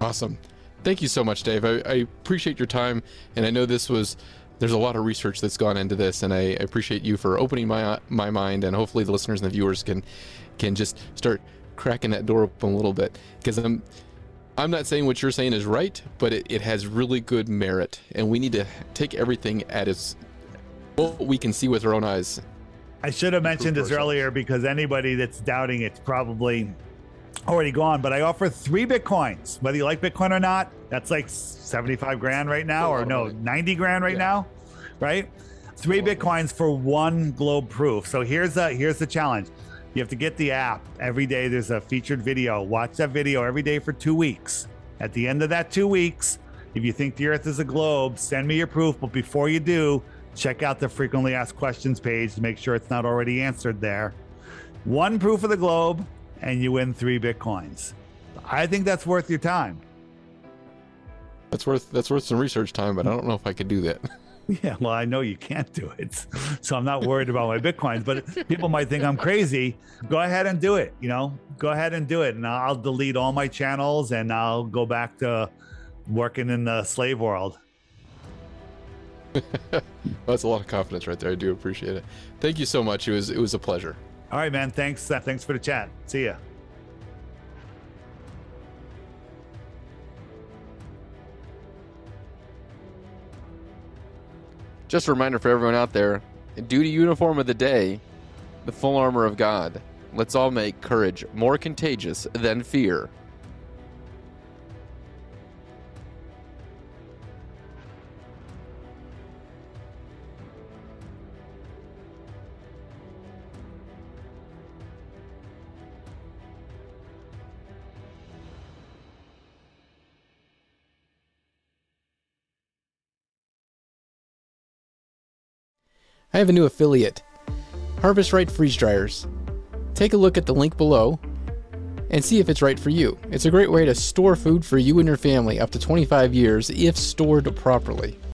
Awesome. Thank you so much, Dave. I, I appreciate your time, and I know this was there's a lot of research that's gone into this, and I, I appreciate you for opening my my mind, and hopefully the listeners and the viewers can can just start cracking that door open a little bit because I'm um, I'm not saying what you're saying is right, but it, it has really good merit, and we need to take everything at its what we can see with our own eyes. I should have mentioned this ourselves. earlier because anybody that's doubting it's probably already gone. But I offer three Bitcoins, whether you like Bitcoin or not. That's like 75 grand right now, or no, 90 grand right Yeah. now, right? Three a lot of Bitcoins for one globe proof. So here's the here's the challenge. You have to get the app every day. There's a featured video. Watch that video every day for two weeks. At the end of that two weeks, if you think the Earth is a globe, send me your proof. But before you do, check out the frequently asked questions page to make sure it's not already answered there. One proof of the globe, and you win three bitcoins. I think that's worth your time. That's worth that's worth some research time, but I don't know if I could do that. Yeah, well, I know you can't do it, so I'm not worried about my bitcoins. But people might think I'm crazy. Go ahead and do it. You know, go ahead and do it, and I'll delete all my channels and I'll go back to working in the slave world. That's a lot of confidence right there. I do appreciate it. Thank you so much. It was it was a pleasure. All right, man. Thanks. Uh, thanks for the chat. See ya. Just a reminder for everyone out there duty uniform of the day, the full armor of God. Let's all make courage more contagious than fear. I have a new affiliate, Harvest Right Freeze Dryers. Take a look at the link below and see if it's right for you. It's a great way to store food for you and your family up to 25 years if stored properly.